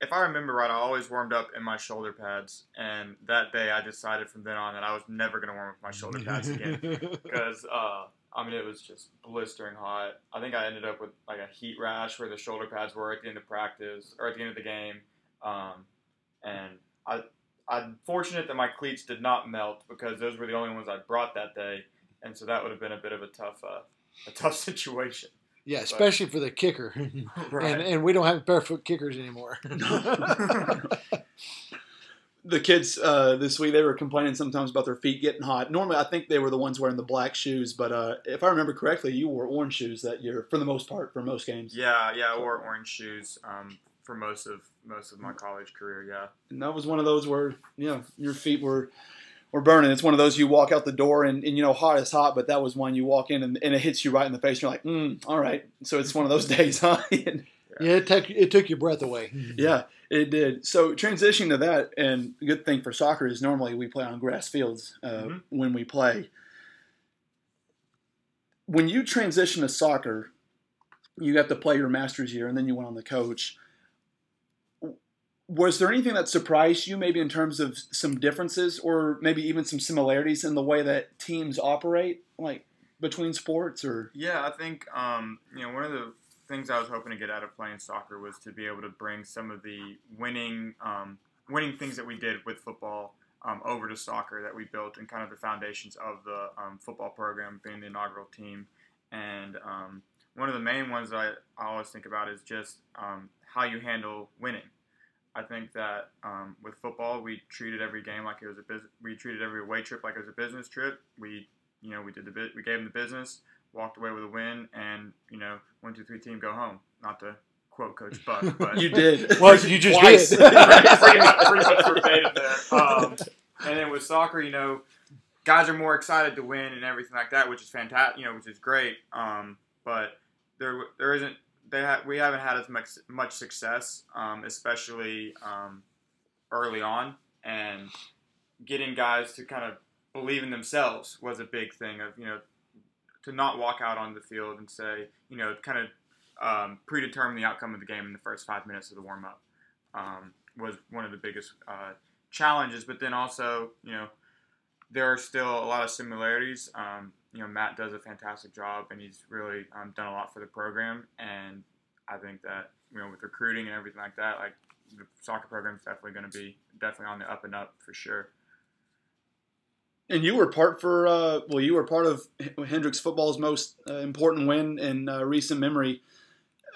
if I remember right, I always warmed up in my shoulder pads, and that day I decided from then on that I was never going to warm up my shoulder pads again because uh, I mean, it was just blistering hot. I think I ended up with like a heat rash where the shoulder pads were at the end of practice or at the end of the game. Um, and I, I'm fortunate that my cleats did not melt because those were the only ones I brought that day, and so that would have been a bit of a tough, uh, a tough situation. Yeah, especially but, for the kicker, right. and and we don't have barefoot kickers anymore. the kids uh, this week they were complaining sometimes about their feet getting hot. Normally, I think they were the ones wearing the black shoes, but uh, if I remember correctly, you wore orange shoes that year for the most part for most games. Yeah, yeah, I wore orange shoes um, for most of most of my college career. Yeah, and that was one of those where you know your feet were were burning. It's one of those you walk out the door and, and you know hot is hot, but that was one you walk in and, and it hits you right in the face. You're like, mm, all right. So it's one of those days, huh? Yeah, it took it took your breath away. Yeah, it did. So transitioning to that, and good thing for soccer is normally we play on grass fields uh, mm-hmm. when we play. When you transition to soccer, you got to play your master's year, and then you went on the coach. Was there anything that surprised you, maybe in terms of some differences, or maybe even some similarities in the way that teams operate, like between sports? Or yeah, I think um, you know one of the things I was hoping to get out of playing soccer was to be able to bring some of the winning um, winning things that we did with football um, over to soccer that we built and kind of the foundations of the um, football program being the inaugural team. And um, one of the main ones I, I always think about is just um, how you handle winning. I think that um, with football, we treated every game like it was a business. We treated every away trip like it was a business trip. We, you know, we did the bit. We gave them the business walked away with a win, and you know, one, two, three, team, go home. Not to quote Coach Buck, but you did. well, you just Twice. did. pretty, much verbatim there. Um, and then with soccer, you know, guys are more excited to win and everything like that, which is fantastic. You know, which is great. Um, but there, there isn't. They ha- we haven't had as much much success, um, especially um, early on, and getting guys to kind of believe in themselves was a big thing. Of you know, to not walk out on the field and say, you know, kind of um, predetermine the outcome of the game in the first five minutes of the warm up um, was one of the biggest uh, challenges. But then also, you know, there are still a lot of similarities. You know, Matt does a fantastic job, and he's really um, done a lot for the program. And I think that you know, with recruiting and everything like that, like the soccer program is definitely going to be definitely on the up and up for sure. And you were part for uh, well, you were part of Hendrix football's most uh, important win in uh, recent memory.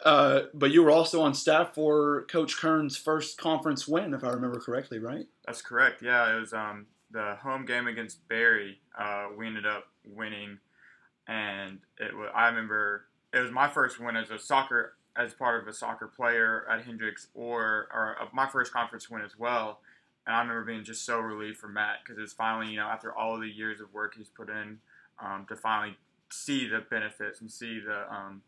Uh, but you were also on staff for Coach Kern's first conference win, if I remember correctly, right? That's correct. Yeah, it was um, the home game against Berry, Uh, we ended up winning, and it was. I remember it was my first win as a soccer as part of a soccer player at Hendrix, or or my first conference win as well. And I remember being just so relieved for Matt because it's finally, you know, after all the years of work he's put in, um, to finally see the benefits and see the um,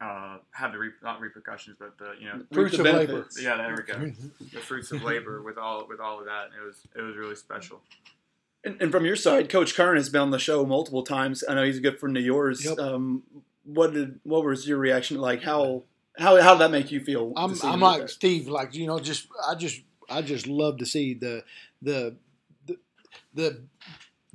uh, have the re- not repercussions, but the you know Fruits the of labor. yeah there we go the fruits of labor with all with all of that. It was it was really special. And, and from your side, Coach Kern has been on the show multiple times. I know he's a good friend of yours. Yep. Um, what did what was your reaction like? How how how did that make you feel? I'm I'm like that? Steve, like you know, just I just I just love to see the the the, the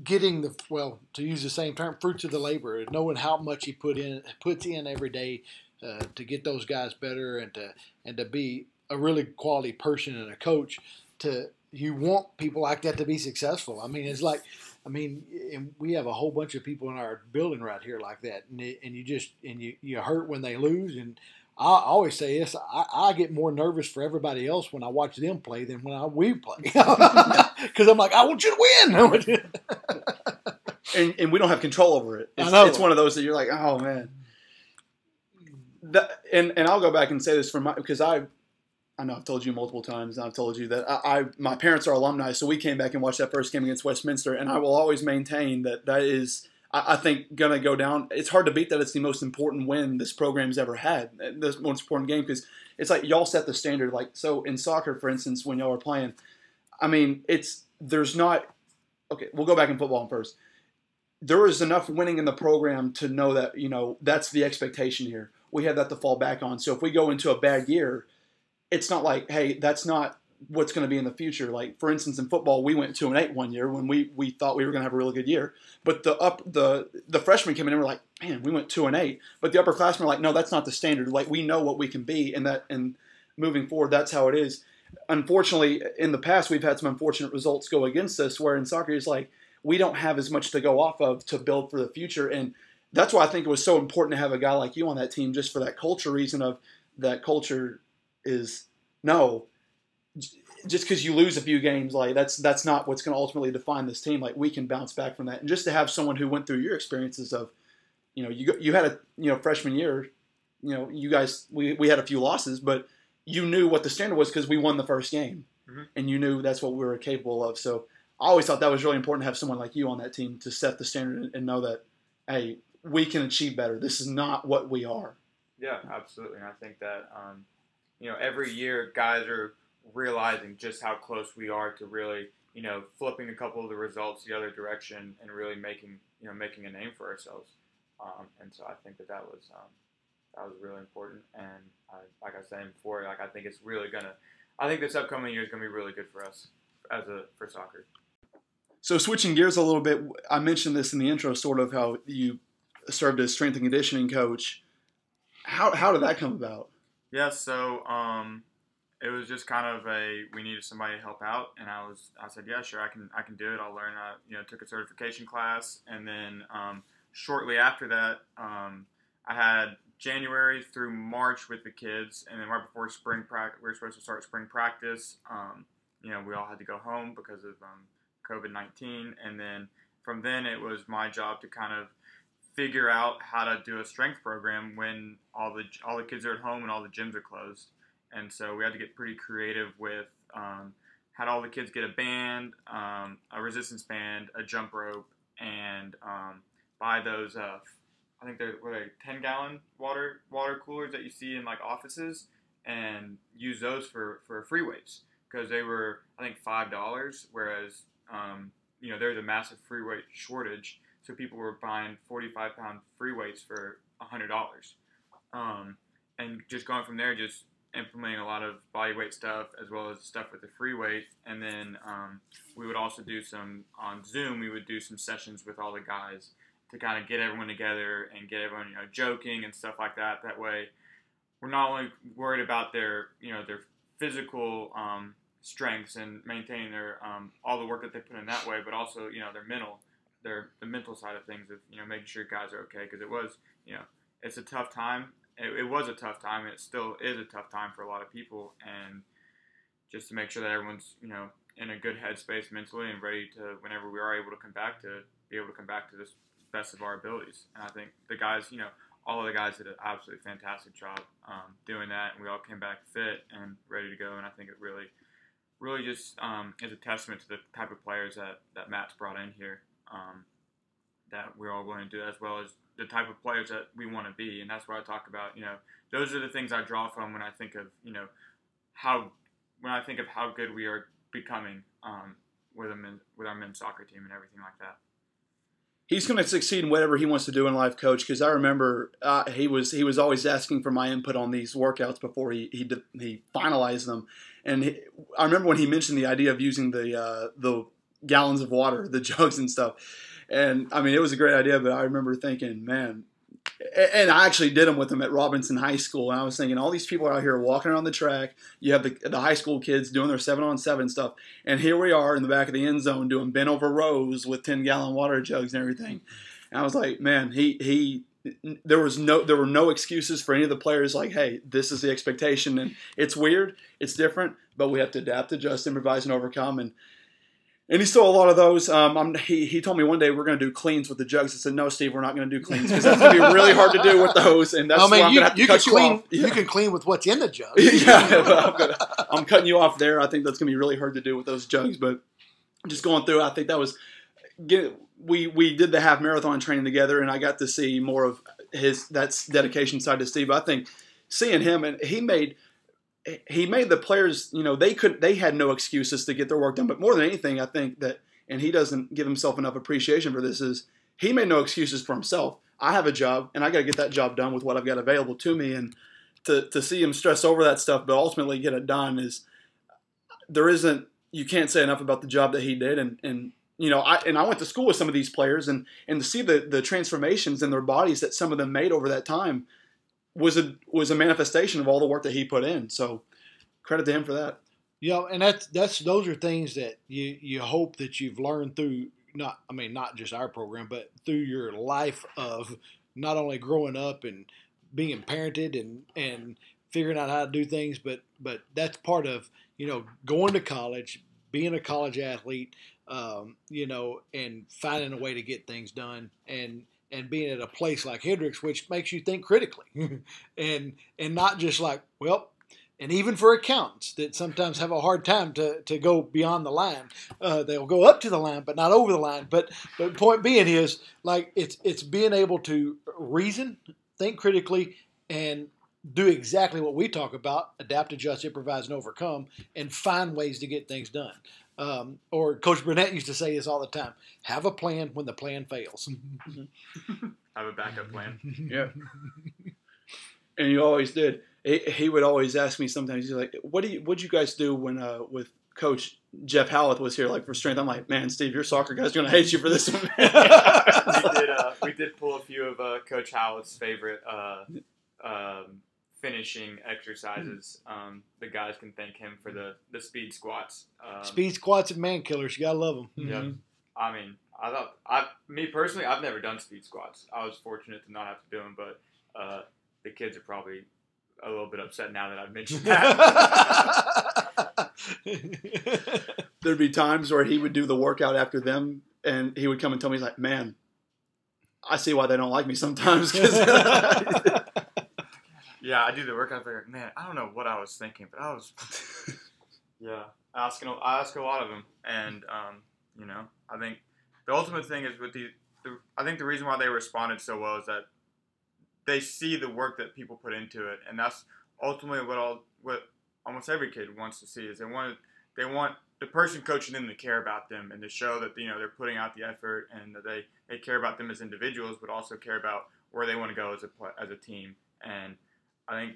getting the well to use the same term fruits of the labor, knowing how much he put in puts in every day uh, to get those guys better and to and to be a really quality person and a coach. To you want people like that to be successful. I mean, it's like. I mean, and we have a whole bunch of people in our building right here like that, and, it, and you just and you, you hurt when they lose, and I always say this: I, I get more nervous for everybody else when I watch them play than when I we play, because I'm like, I want you to win. and, and we don't have control over it. I It's, know. it's one of those that you're like, oh man. That, and and I'll go back and say this from my because I, I know I've told you multiple times. and I've told you that I, I my parents are alumni, so we came back and watched that first game against Westminster, and I will always maintain that that is. I think gonna go down. It's hard to beat that. It's the most important win this program's ever had. Uh, the most important game because it's like y'all set the standard. Like so in soccer, for instance, when y'all are playing, I mean, it's there's not. Okay, we'll go back in football first there is enough winning in the program to know that you know that's the expectation here. We have that to fall back on. So if we go into a bad year, it's not like, hey, that's not what's going to be in the future. Like for instance, in football, we went two and eight one year when we we thought we were going to have a really good year. But the up the the freshmen came in and were like, man, we went two and eight. But the upperclassmen were like, no, that's not the standard. Like we know what we can be, and that and moving forward, that's how it is. Unfortunately, in the past, we've had some unfortunate results go against us. Where in soccer, it's like we don't have as much to go off of to build for the future. And that's why I think it was so important to have a guy like you on that team, just for that culture reason of that culture is no, just because you lose a few games, like that's that's not what's going to ultimately define this team. Like we can bounce back from that, and just to have someone who went through your experiences of, you know, you you had a you know freshman year, you know, you guys we we had a few losses, but you knew what the standard was because we won the first game, Mhm. and you knew that's what we were capable of. So I always thought that was really important to have someone like you on that team to set the standard and know that, hey, we can achieve better. This is not what we are. Yeah, absolutely. And I think that um, you know every year guys are realizing just how close we are to really you know flipping a couple of the results the other direction and really making you know making a name for ourselves. Um, and so I think that that was um, that was really important. And I, like I was saying before, like I think it's really gonna. I think this upcoming year is gonna be really good for us as a for soccer. So switching gears a little bit, I mentioned this in the intro, sort of how you served as strength and conditioning coach. How how did that come about? Yeah, so um, it was just kind of a we needed somebody to help out, and I was I said yeah sure I can I can do it. I'll learn. I you know took a certification class, and then um, shortly after that, um, I had January through March with the kids, and then right before spring practice, we were supposed to start spring practice. Um, you know, we all had to go home because of um, COVID nineteen, and then from then it was my job to kind of figure out how to do a strength program when all the all the kids are at home and all the gyms are closed. And so we had to get pretty creative with um, had all the kids get a band, um, a resistance band, a jump rope, and um, buy those. Uh, I think they're were they ten gallon water water coolers that you see in like offices, and use those for for free weights because they were I think five dollars, whereas um, you know there's a massive free weight shortage so people were buying 45 pound free weights for $100 um, and just going from there just implementing a lot of body weight stuff as well as stuff with the free weight. And then um, we would also do some on zoom we would do some sessions with all the guys to kind of get everyone together and get everyone you know joking and stuff like that. That way we're not only worried about their you know their physical um, strengths and maintaining their um, all the work that they put in that way but also you know their mental their the mental side of things of you know making sure guys are okay. Because it was you know it's a tough time it, it was a tough time it still is a tough time for a lot of people and just to make sure that everyone's you know in a good headspace mentally and ready to whenever we are able to come back to be able to come back to this best of our abilities. And I think the guys you know all of the guys did an absolutely fantastic job um, doing that and we all came back fit and ready to go and I think it really really just um, is a testament to the type of players that, that Matt's brought in here um, that we're all going to do as well as the type of players that we want to be, and that's what I talk about. You know, those are the things I draw from when I think of you know how when I think of how good we are becoming um, with a men, with our men's soccer team and everything like that. He's going to succeed in whatever he wants to do in life, coach. Because I remember uh, he was he was always asking for my input on these workouts before he he, he finalized them. And he, I remember when he mentioned the idea of using the uh, the gallons of water, the jugs and stuff. And I mean, it was a great idea, but I remember thinking, man, and I actually did them with them at Robinson High School. And I was thinking, all these people are out here walking around the track. You have the, the high school kids doing their seven on seven stuff. And here we are in the back of the end zone doing bent over rows with 10 gallon water jugs and everything. And I was like, man, he, he, there was no, there were no excuses for any of the players. Like, hey, this is the expectation, and it's weird, it's different, but we have to adapt, adjust, improvise, and overcome. And and he stole a lot of those. Um, he, he told me one day we're going to do cleans with the jugs. I said, no, Steve, we're not going to do cleans because that's going to be really hard to do with those. And that's I mean, why I'm going to have to cut you clean, off. Yeah. You can clean with what's in the jug. yeah, I'm, gonna, I'm, cutting you off there. I think that's going to be really hard to do with those jugs. But just going through, I think that was get, we we did the half marathon training together, and I got to see more of his that's dedication side to Steve. I think seeing him and he made he made the players, you know, they could they had no excuses to get their work done. But more than anything, I think that, and he doesn't give himself enough appreciation for this, is he made no excuses for himself. I have a job, and I got to get that job done with what I've got available to me. And to to see him stress over that stuff, but ultimately get it done is there isn't you can't say enough about the job that he did. And and you know, I and I went to school with some of these players, and and to see the the transformations in their bodies that some of them made over that time was a was a manifestation of all the work that he put in. So credit to him for that. Yeah, and that's that's those are things that you you hope that you've learned through not I mean not just our program, but through your life of not only growing up and being parented and and figuring out how to do things, but but that's part of you know going to college, being a college athlete, um, you know, and finding a way to get things done and and being at a place like Hendrix, which makes you think critically, and and not just like, well, and even for accountants that sometimes have a hard time to, to go beyond the line, uh, they'll go up to the line but not over the line. But but point being is like it's it's being able to reason, think critically, and do exactly what we talk about: adapt, adjust, improvise, and overcome, and find ways to get things done. Um, or Coach Burnett used to say this all the time: "Have a plan when the plan fails." Have a backup plan. yeah. And you always did. He, he, would always ask me sometimes. He's like, "What do you? What'd you guys do when uh, with Coach Jeff Howlett was here, like for strength?" I'm like, "Man, Steve, your soccer guy's are gonna hate you for this one." we did. Uh, we did pull a few of uh, Coach Howlett's favorite uh, um, finishing exercises. Um, the guys can thank him for the, the speed squats. Um, speed squats and man killers. You gotta love them. Yeah. Mm-hmm. I mean, I thought I me personally, I've never done speed squats. I was fortunate to not have to do them, but uh, the kids are probably a little bit upset now that I've mentioned that. There'd be times where he would do the workout after them, and he would come and tell me, he's like, "Man, I see why they don't like me sometimes." Yeah, I do the workout there. Man, I don't know what I was thinking, but I was. yeah, asking. I ask a lot of them, and um, you know, I think the ultimate thing is with the, the. I think the reason why they responded so well is that they see the work that people put into it, and that's ultimately what all what almost every kid wants to see is they want they want the person coaching them to care about them and to show that you know they're putting out the effort and that they, they care about them as individuals, but also care about where they want to go as a as a team. And I think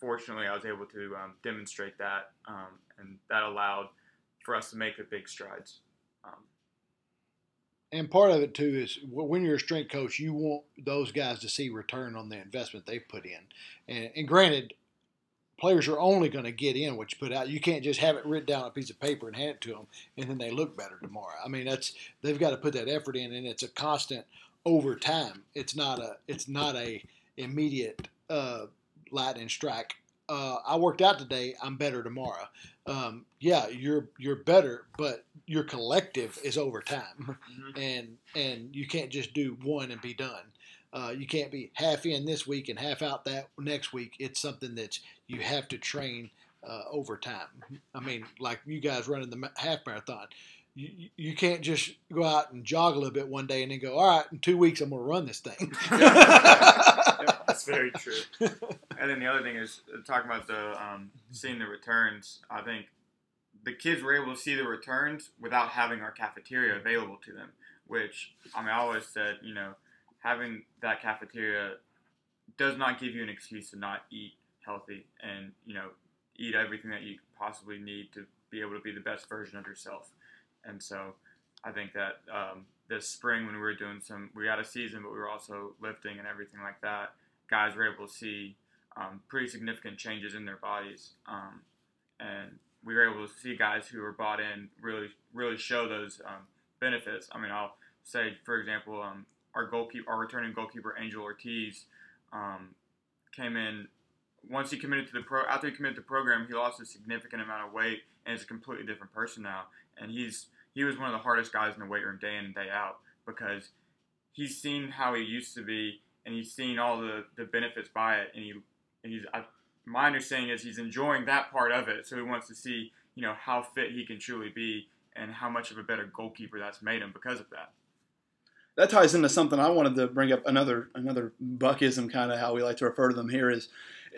fortunately I was able to um, demonstrate that, um, and that allowed for us to make the big strides. Um, and part of it too is when you're a strength coach, you want those guys to see return on the investment they've put in. And, and granted, players are only going to get in what you put out. You can't just have it written down on a piece of paper and hand it to them, and then they look better tomorrow. I mean, that's they've got to put that effort in, and it's a constant over time. It's not a it's not a immediate uh, lightning strike. Uh, I worked out today. I'm better tomorrow. Um, yeah, you're you're better, but your collective is over time, mm-hmm. and and you can't just do one and be done. Uh, you can't be half in this week and half out that next week. It's something that you have to train uh, over time. I mean, like you guys running the half marathon, you, you can't just go out and jog a little bit one day and then go, all right, in two weeks I'm going to run this thing. That's very true. And then the other thing is uh, talking about the um, seeing the returns. I think the kids were able to see the returns without having our cafeteria available to them. Which I mean, I always said, you know, having that cafeteria does not give you an excuse to not eat healthy and you know eat everything that you possibly need to be able to be the best version of yourself. And so I think that um, this spring when we were doing some, we had a season, but we were also lifting and everything like that. Guys were able to see um, pretty significant changes in their bodies, um, and we were able to see guys who were bought in really, really show those um, benefits. I mean, I'll say, for example, um, our goalkeeper, our returning goalkeeper Angel Ortiz, um, came in once he committed to the pro. After he committed to the program, he lost a significant amount of weight and is a completely different person now. And he's he was one of the hardest guys in the weight room day in and day out because he's seen how he used to be and he's seen all the, the benefits by it. And he and he's I, my understanding is he's enjoying that part of it. So he wants to see you know how fit he can truly be and how much of a better goalkeeper that's made him because of that. That ties into something I wanted to bring up another another buckism kind of how we like to refer to them here is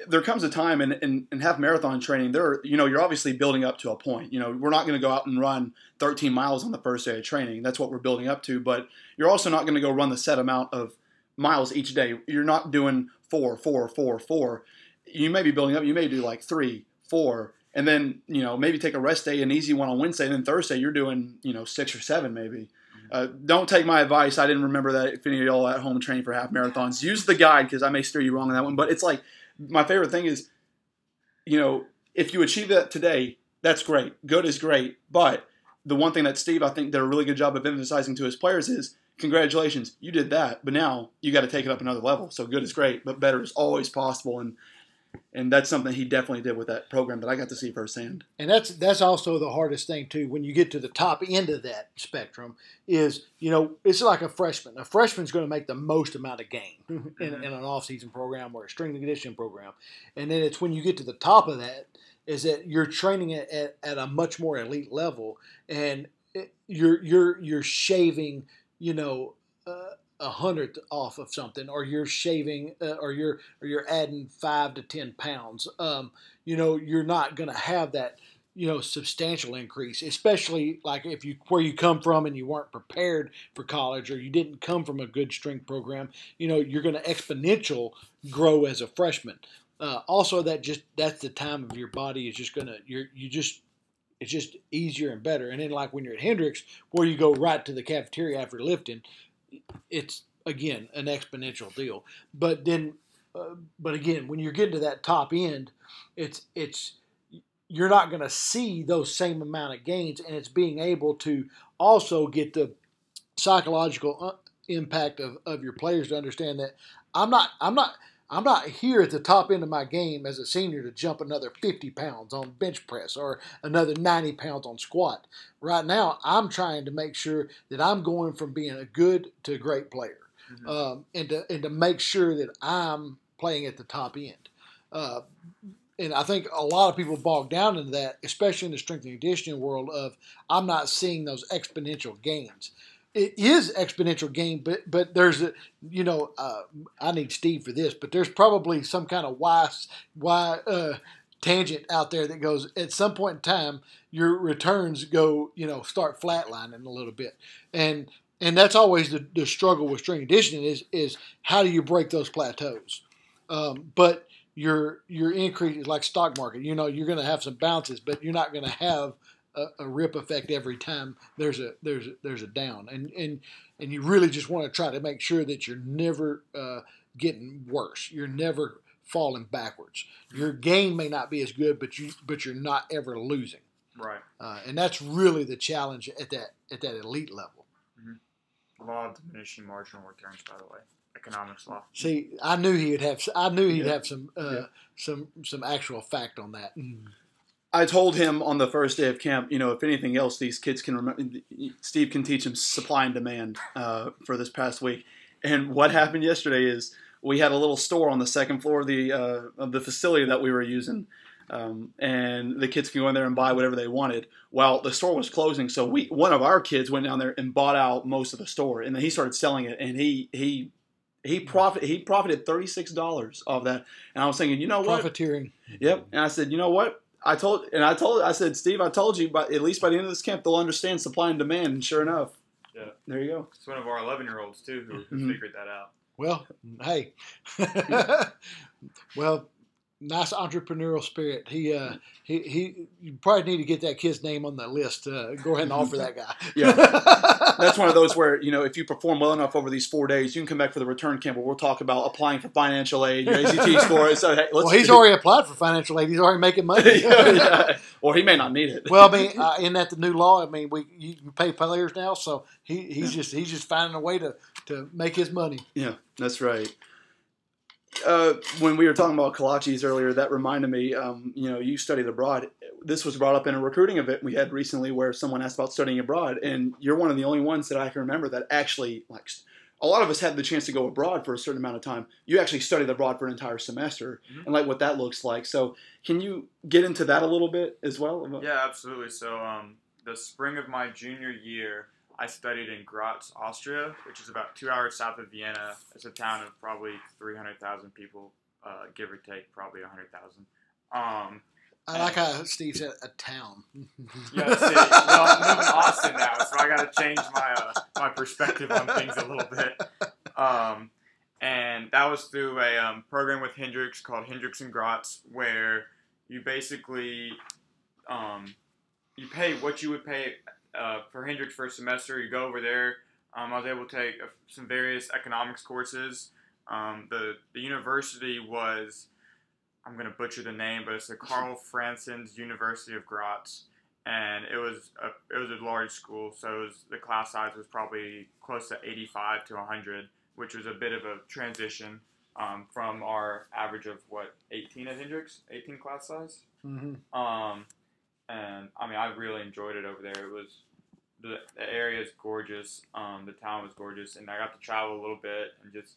there comes a time in, in, in half marathon training there you know you're obviously building up to a point you know we're not going to go out and run 13 miles on the first day of training that's what we're building up to but you're also not going to go run the set amount of miles each day you're not doing four four four four you may be building up you may do like three four and then you know maybe take a rest day an easy one on wednesday and then thursday you're doing you know six or seven maybe uh, don't take my advice. I didn't remember that. If any of y'all at home training for half marathons, use the guide because I may steer you wrong on that one. But it's like my favorite thing is, you know, if you achieve that today, that's great. Good is great. But the one thing that Steve, I think, did a really good job of emphasizing to his players is congratulations, you did that. But now you got to take it up another level. So good is great, but better is always possible. And and that's something he definitely did with that program that I got to see firsthand. And that's that's also the hardest thing too. When you get to the top end of that spectrum, is you know it's like a freshman. A freshman's going to make the most amount of gain in, in an off-season program or a strength and conditioning program, and then it's when you get to the top of that is that you're training at, at, at a much more elite level, and it, you're you're you're shaving you know. Uh, a hundredth off of something, or you're shaving, uh, or you're or you're adding five to ten pounds. Um, you know, you're not going to have that you know substantial increase, especially like if you where you come from and you weren't prepared for college, or you didn't come from a good strength program. You know, you're going to exponential grow as a freshman. Uh, also, that just that's the time of your body is just gonna you're you just it's just easier and better. And then like when you're at Hendrix, where you go right to the cafeteria after lifting, it's again an exponential deal. But then, uh, but again, when you're getting to that top end, it's it's you're not going to see those same amount of gains, and it's being able to also get the psychological uh, impact of, of your players to understand that I'm not I'm not I'm not here at the top end of my game as a senior to jump another 50 pounds on bench press or another 90 pounds on squat. Right now, I'm trying to make sure that I'm going from being a good to a great player, mm-hmm. um, and to and to make sure that I'm playing at the top end. Uh, and I think a lot of people bog down into that, especially in the strength and conditioning world. Of I'm not seeing those exponential gains it is exponential gain, but but there's a you know uh, I need Steve for this, but there's probably some kind of why why uh, tangent out there that goes at some point in time your returns go you know start flatlining a little bit, and and that's always the, the struggle with string conditioning is is how do you break those plateaus, um, but your your increase like stock market. You know you're going to have some bounces, but you're not going to have a, a, rip effect every time there's a there's a, there's a down, and and and you really just want to try to make sure that you're never uh, getting worse. You're never falling backwards. Your game may not be as good, but you but you're not ever losing. Right. Uh, and that's really the challenge at that at that elite level. Mm-hmm. Law of diminishing marginal returns, by the way economics law. See, I knew he'd have. I knew he'd yeah. have some uh, yeah. some some actual fact on that. Mm. I told him on the first day of camp, you know, if anything else, these kids can remember. Steve can teach them supply and demand uh, for this past week. And what happened yesterday is we had a little store on the second floor of the uh, of the facility that we were using. Um, and the kids can go in there and buy whatever they wanted. Well, the store was closing, so we one of our kids went down there and bought out most of the store, and then he started selling it, and he he he profit he profited thirty six dollars off that. And I was thinking, you know what? Profiteering. Yep. And I said, you know what? I told and I told I said, Steve, I told you, but at least by the end of this camp, they'll understand supply and demand. And sure enough, Yeah. there you go. It's one of our 11 year olds too who, who Mhm. figured that out. Well, hey. well, nice entrepreneurial spirit. He uh he he you probably need to get that kid's name on the list. Uh, go ahead and offer that guy. Yeah. That's one of those where you know if you perform well enough over these four days, you can come back for the return camp where we'll talk about applying for financial aid, your ACT score. So hey, well, he's already applied for financial aid. He's already making money. yeah, yeah. Or he may not need it. well, I mean, uh, isn't that the new law? I mean, we you can pay players now, so he, he's just he's just finding a way to, to make his money. Yeah, that's right. Uh, when we were talking about kolaches earlier, that reminded me. Um, you know, you studied abroad. This was brought up in a recruiting event we had recently, where someone asked about studying abroad, and you're one of the only ones that I can remember that actually like. A lot of us had the chance to go abroad for a certain amount of time. You actually studied abroad for an entire semester, Mhm. and like what that looks like. So, can you get into that a little bit as well? Yeah, absolutely. So, um, the spring of my junior year, I studied in Graz, Austria, which is about two hours south of Vienna. It's a town of probably 300,000 people, uh, give or take, probably 100,000. Um, I like how Steve said a town. yeah, city. Well, I'm in Austin now, so I got to change my uh, my perspective on things a little bit. Um, and that was through a um, program with Hendrix called Hendrix and Graz, where you basically um, you pay what you would pay uh, for Hendrix for a semester. You go over there. Um, I was able to take uh, some various economics courses. Um, the the university was I'm gonna butcher the name, but it's the Karl Franzens University of Graz, and it was a it was a large school, so it was, the class size was probably close to 85 to 100, which was a bit of a transition um, from our average of what 18 at Hendrix, 18 class size. hmm Um, and I mean, I really enjoyed it over there. It was the, the area is gorgeous. Um, the town was gorgeous, and I got to travel a little bit and just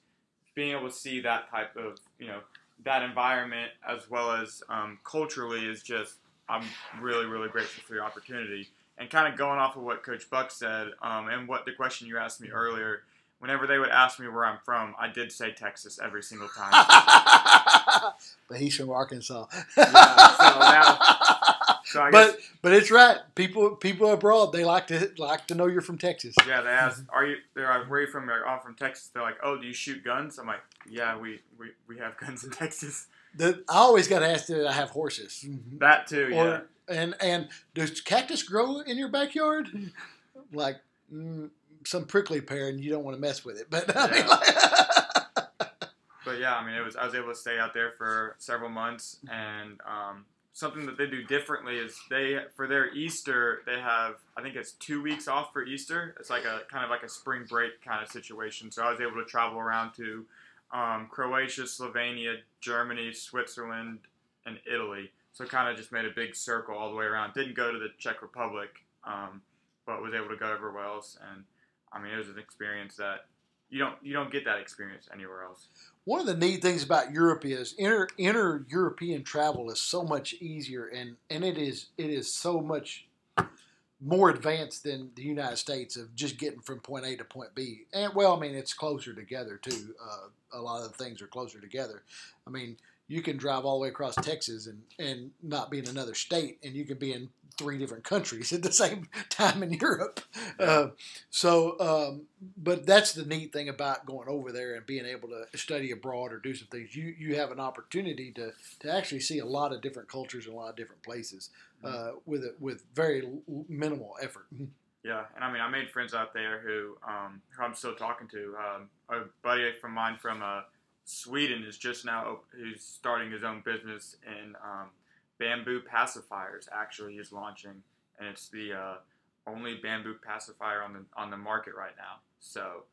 being able to see that type of you know that environment as well as um, culturally is just I'm really really grateful for the opportunity. And kind of going off of what Coach Buck said, um, and what the question you asked me earlier, whenever they would ask me where I'm from, I did say Texas every single time. but he's from Arkansas. so now- So I guess but but it's right. People people abroad they like to like to know you're from Texas. Yeah, they ask, "Are you? They're like, where are you from?" Like, "Oh, I'm from Texas." They're like, "Oh, do you shoot guns?" I'm like, "Yeah, we we, we have guns in Texas." The, I always got to ask that I have horses. That too, yeah. And and does cactus grow in your backyard? Like mm, some prickly pear, and you don't want to mess with it. But I mean, like, But yeah, I mean, it was I was able to stay out there for several months, and um, something that they do differently is they for their Easter they have I think it's two weeks off for Easter. It's like a kind of like a spring break kind of situation. So I was able to travel around to um, Croatia, Slovenia, Germany, Switzerland, and Italy. So kind of just made a big circle all the way around. Didn't go to the Czech Republic, um, but was able to go everywhere else. And I mean, it was an experience that you don't you don't get that experience anywhere else. one of the neat things about Europe is inter inter European travel is so much easier, and and it is it is so much more advanced than the United States of just getting from point A to point B. And well, I mean, it's closer together too. Uh, a lot of the things are closer together. I mean, you can drive all the way across Texas and and not be in another state, and you can be in three different countries at the same time in Europe. Uh, so, um, but that's the neat thing about going over there and being able to study abroad or do some things. You you have an opportunity to to actually see a lot of different cultures and a lot of different places uh, with a, with very l- minimal effort. Yeah, and I mean, I made friends out there who, um, who I'm still talking to. Um, a buddy from mine from uh, Sweden is just now who's starting his own business in um, bamboo pacifiers. Actually, he's launching, and it's the uh, only bamboo pacifier on the on the market right now. So,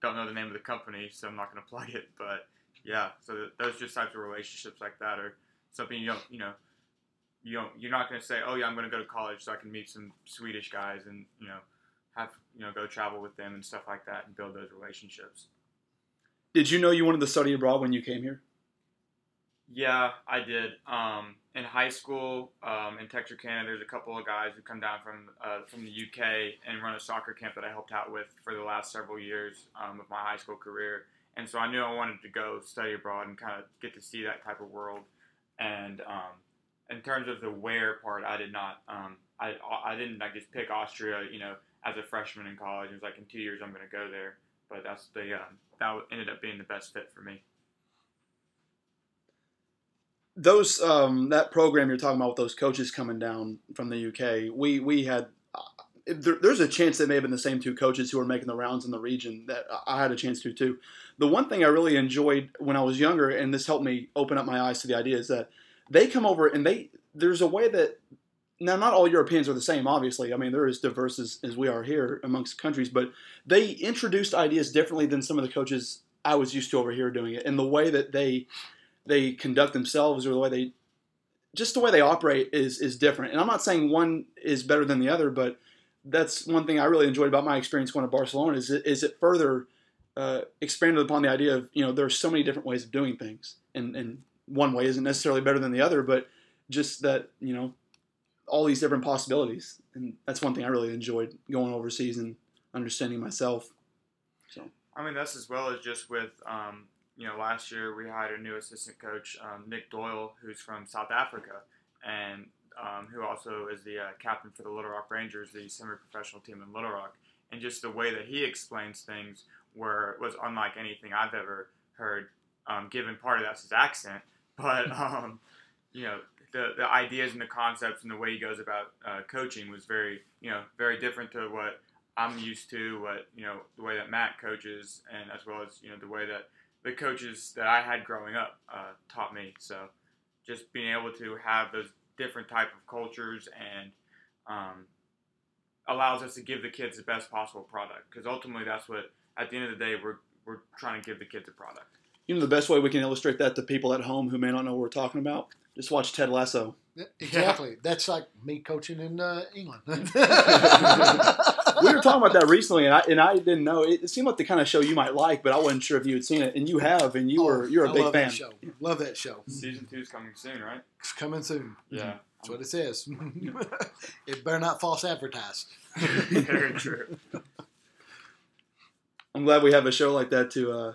don't know the name of the company, so I'm not going to plug it. But yeah, so th- those just types of relationships like that are something you don't, you know, you don't you're not going to say oh yeah i'm going to go to college so i can meet some swedish guys and you know have you know go travel with them and stuff like that and build those relationships Did you know you wanted to study abroad when you came here? Yeah, I did. Um, in high school, um, in Texarkana, there's a couple of guys who come down from uh, from the UK and run a soccer camp that I helped out with for the last several years um, of my high school career. And so I knew I wanted to go study abroad and kind of get to see that type of world. And um, in terms of the where part, I did not. Um, I I didn't I just pick Austria, you know, as a freshman in college. It was like in two years I'm going to go there. But that's the uh, that ended up being the best fit for me. Those um, that program you're talking about with those coaches coming down from the UK, we we had. Uh, there, there's a chance they may have been the same two coaches who were making the rounds in the region that I had a chance to too. The one thing I really enjoyed when I was younger, and this helped me open up my eyes to the idea, is that they come over and they there's a way that now not all Europeans are the same, obviously. I mean, they're as diverse as, as we are here amongst countries, but they introduced ideas differently than some of the coaches I was used to over here doing it. And the way that they they conduct themselves or the way they just the way they operate is is different. And I'm not saying one is better than the other, but that's one thing I really enjoyed about my experience going to Barcelona is it, is it further uh, expanded upon the idea of you know there's so many different ways of doing things, and and one way isn't necessarily better than the other, but just that you know all these different possibilities, and that's one thing I really enjoyed going overseas and understanding myself. So I mean that's as well as just with um, you know last year we hired a new assistant coach um, Nick Doyle who's from South Africa and um, who also is the uh, captain for the Little Rock Rangers, the semi-professional team in Little Rock, and just the way that he explains things were was unlike anything I've ever heard. Um, given part of that's his accent, but um, you know the the ideas and the concepts and the way he goes about uh, coaching was very you know very different to what I'm used to. What you know the way that Matt coaches, and as well as you know the way that the coaches that I had growing up uh, taught me. So just being able to have those different type of cultures and um, allows us to give the kids the best possible product because ultimately that's what at the end of the day we're we're trying to give the kids a product. You know the best way we can illustrate that to people at home who may not know what we're talking about just watch Ted Lasso. Exactly. Yeah. That's like me coaching in uh, England. we were talking about that recently, and I and I didn't know. It, seemed like the kind of show you might like, but I wasn't sure if you had seen it, and you have, and you oh, were you're a I big love fan. That show. Love that show. Season two is coming soon, right? It's coming soon. Yeah, that's what it says. it better not false advertise. Very true. I'm glad we have a show like that to. Uh,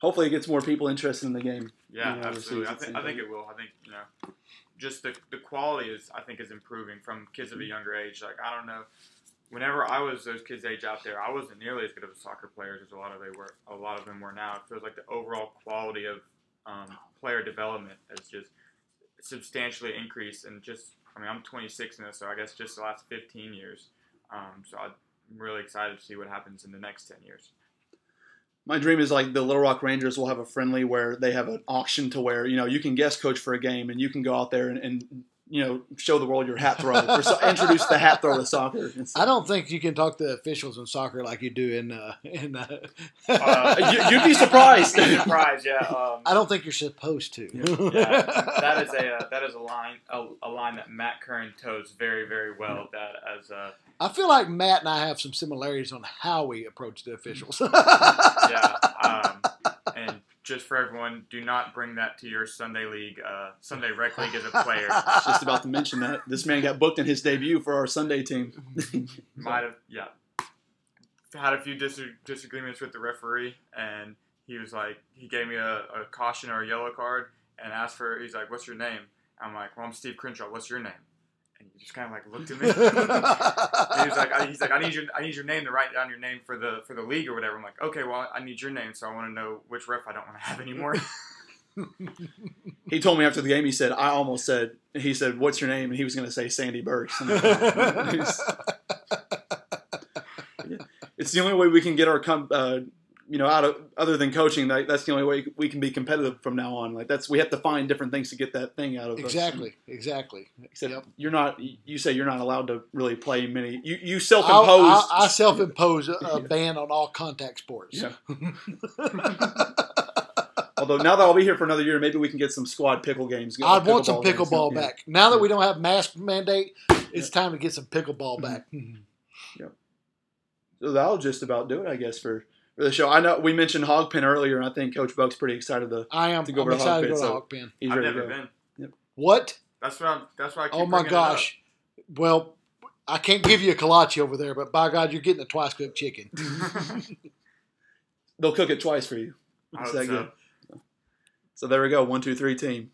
hopefully, it gets more people interested in the game. Yeah, you know, absolutely. I think, I think it will. I think you know, just the the quality is I think is improving from kids of a younger age. Like I don't know, whenever I was those kids' age out there, I wasn't nearly as good of a soccer player as a lot of they were. A lot of them were now. It feels like the overall quality of um, player development has just substantially increased, and just I mean I'm 26 now, so I guess just the last 15 years. Um, so I'm really excited to see what happens in the next 10 years my dream is like the Little Rock Rangers will have a friendly where they have an auction to where you know you can guest coach for a game and you can go out there and, and you know show the world your hat throw or so, introduce the hat throw to soccer. I don't think you can talk to officials in soccer like you do in uh, in. Uh, uh, you, would be surprised. I'd be surprised, yeah. Um, I don't think you're supposed to. yeah, that is a uh, that is a line a, a, line that Matt Curran toes very very well. That as a I feel like Matt and I have some similarities on how we approach the officials. yeah, um, and just for everyone, do not bring that to your Sunday league, uh, Sunday rec league as a player. just about to mention that this man got booked in his debut for our Sunday team. Might have, yeah, had a few dis- disagreements with the referee, and he was like, he gave me a, a caution or a yellow card, and asked for, he's like, "What's your name?" I'm like, "Well, I'm Steve Crenshaw. What's your name?" And he just kind of like looked at me. he was like, "He's like, I need your, I need your name to write down your name for the for the league or whatever." I'm like, "Okay, well, I need your name, so I want to know which ref I don't want to have anymore." he told me after the game. He said, "I almost said." He said, "What's your name?" And he was going to say Sandy Burks. it's the only way we can get our com- uh, you know, out of other than coaching, that, that's the only way we can be competitive from now on. Like that's we have to find different things to get that thing out of exactly, us. exactly. Except yep. you're not. You say you're not allowed to really play many. You you self impose. I, I self impose a, a ban on all contact sports. Yeah. Although now that I'll be here for another year, maybe we can get some squad pickle games. I want some pickleball games. back. Yeah. Now that we don't have mask mandate, it's yeah. time to get some pickleball back. yeah. So that'll just about do it, I guess, for for the show. I know we mentioned Hogpen earlier, and I think Coach Buck's pretty excited to. I am To go I'm over to Hogpen, to go Pen, to so- Hog He's I've ready never to go. been. What? That's what I'm. That's why I keep Oh my bringing it up. gosh. Well, I can't give you a kolache over there, but by God, you're getting a twice cooked chicken. They'll cook it twice for you. I It's hope that so. good. So there we go, one, two, three team.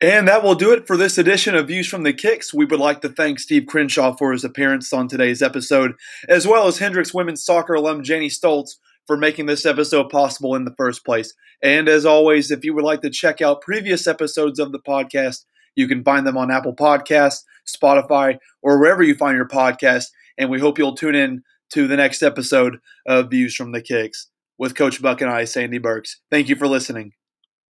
And that will do it for this edition of Views from the Kicks. We would like to thank Steve Crenshaw for his appearance on today's episode, as well as Hendrix women's soccer alum Janie Stoltz for making this episode possible in the first place. And as always, if you would like to check out previous episodes of the podcast, you can find them on Apple Podcasts, Spotify, or wherever you find your podcast. And we hope you'll tune in to the next episode of Views from the Kicks with Coach Buck and I, Sandy Burks. Thank you for listening.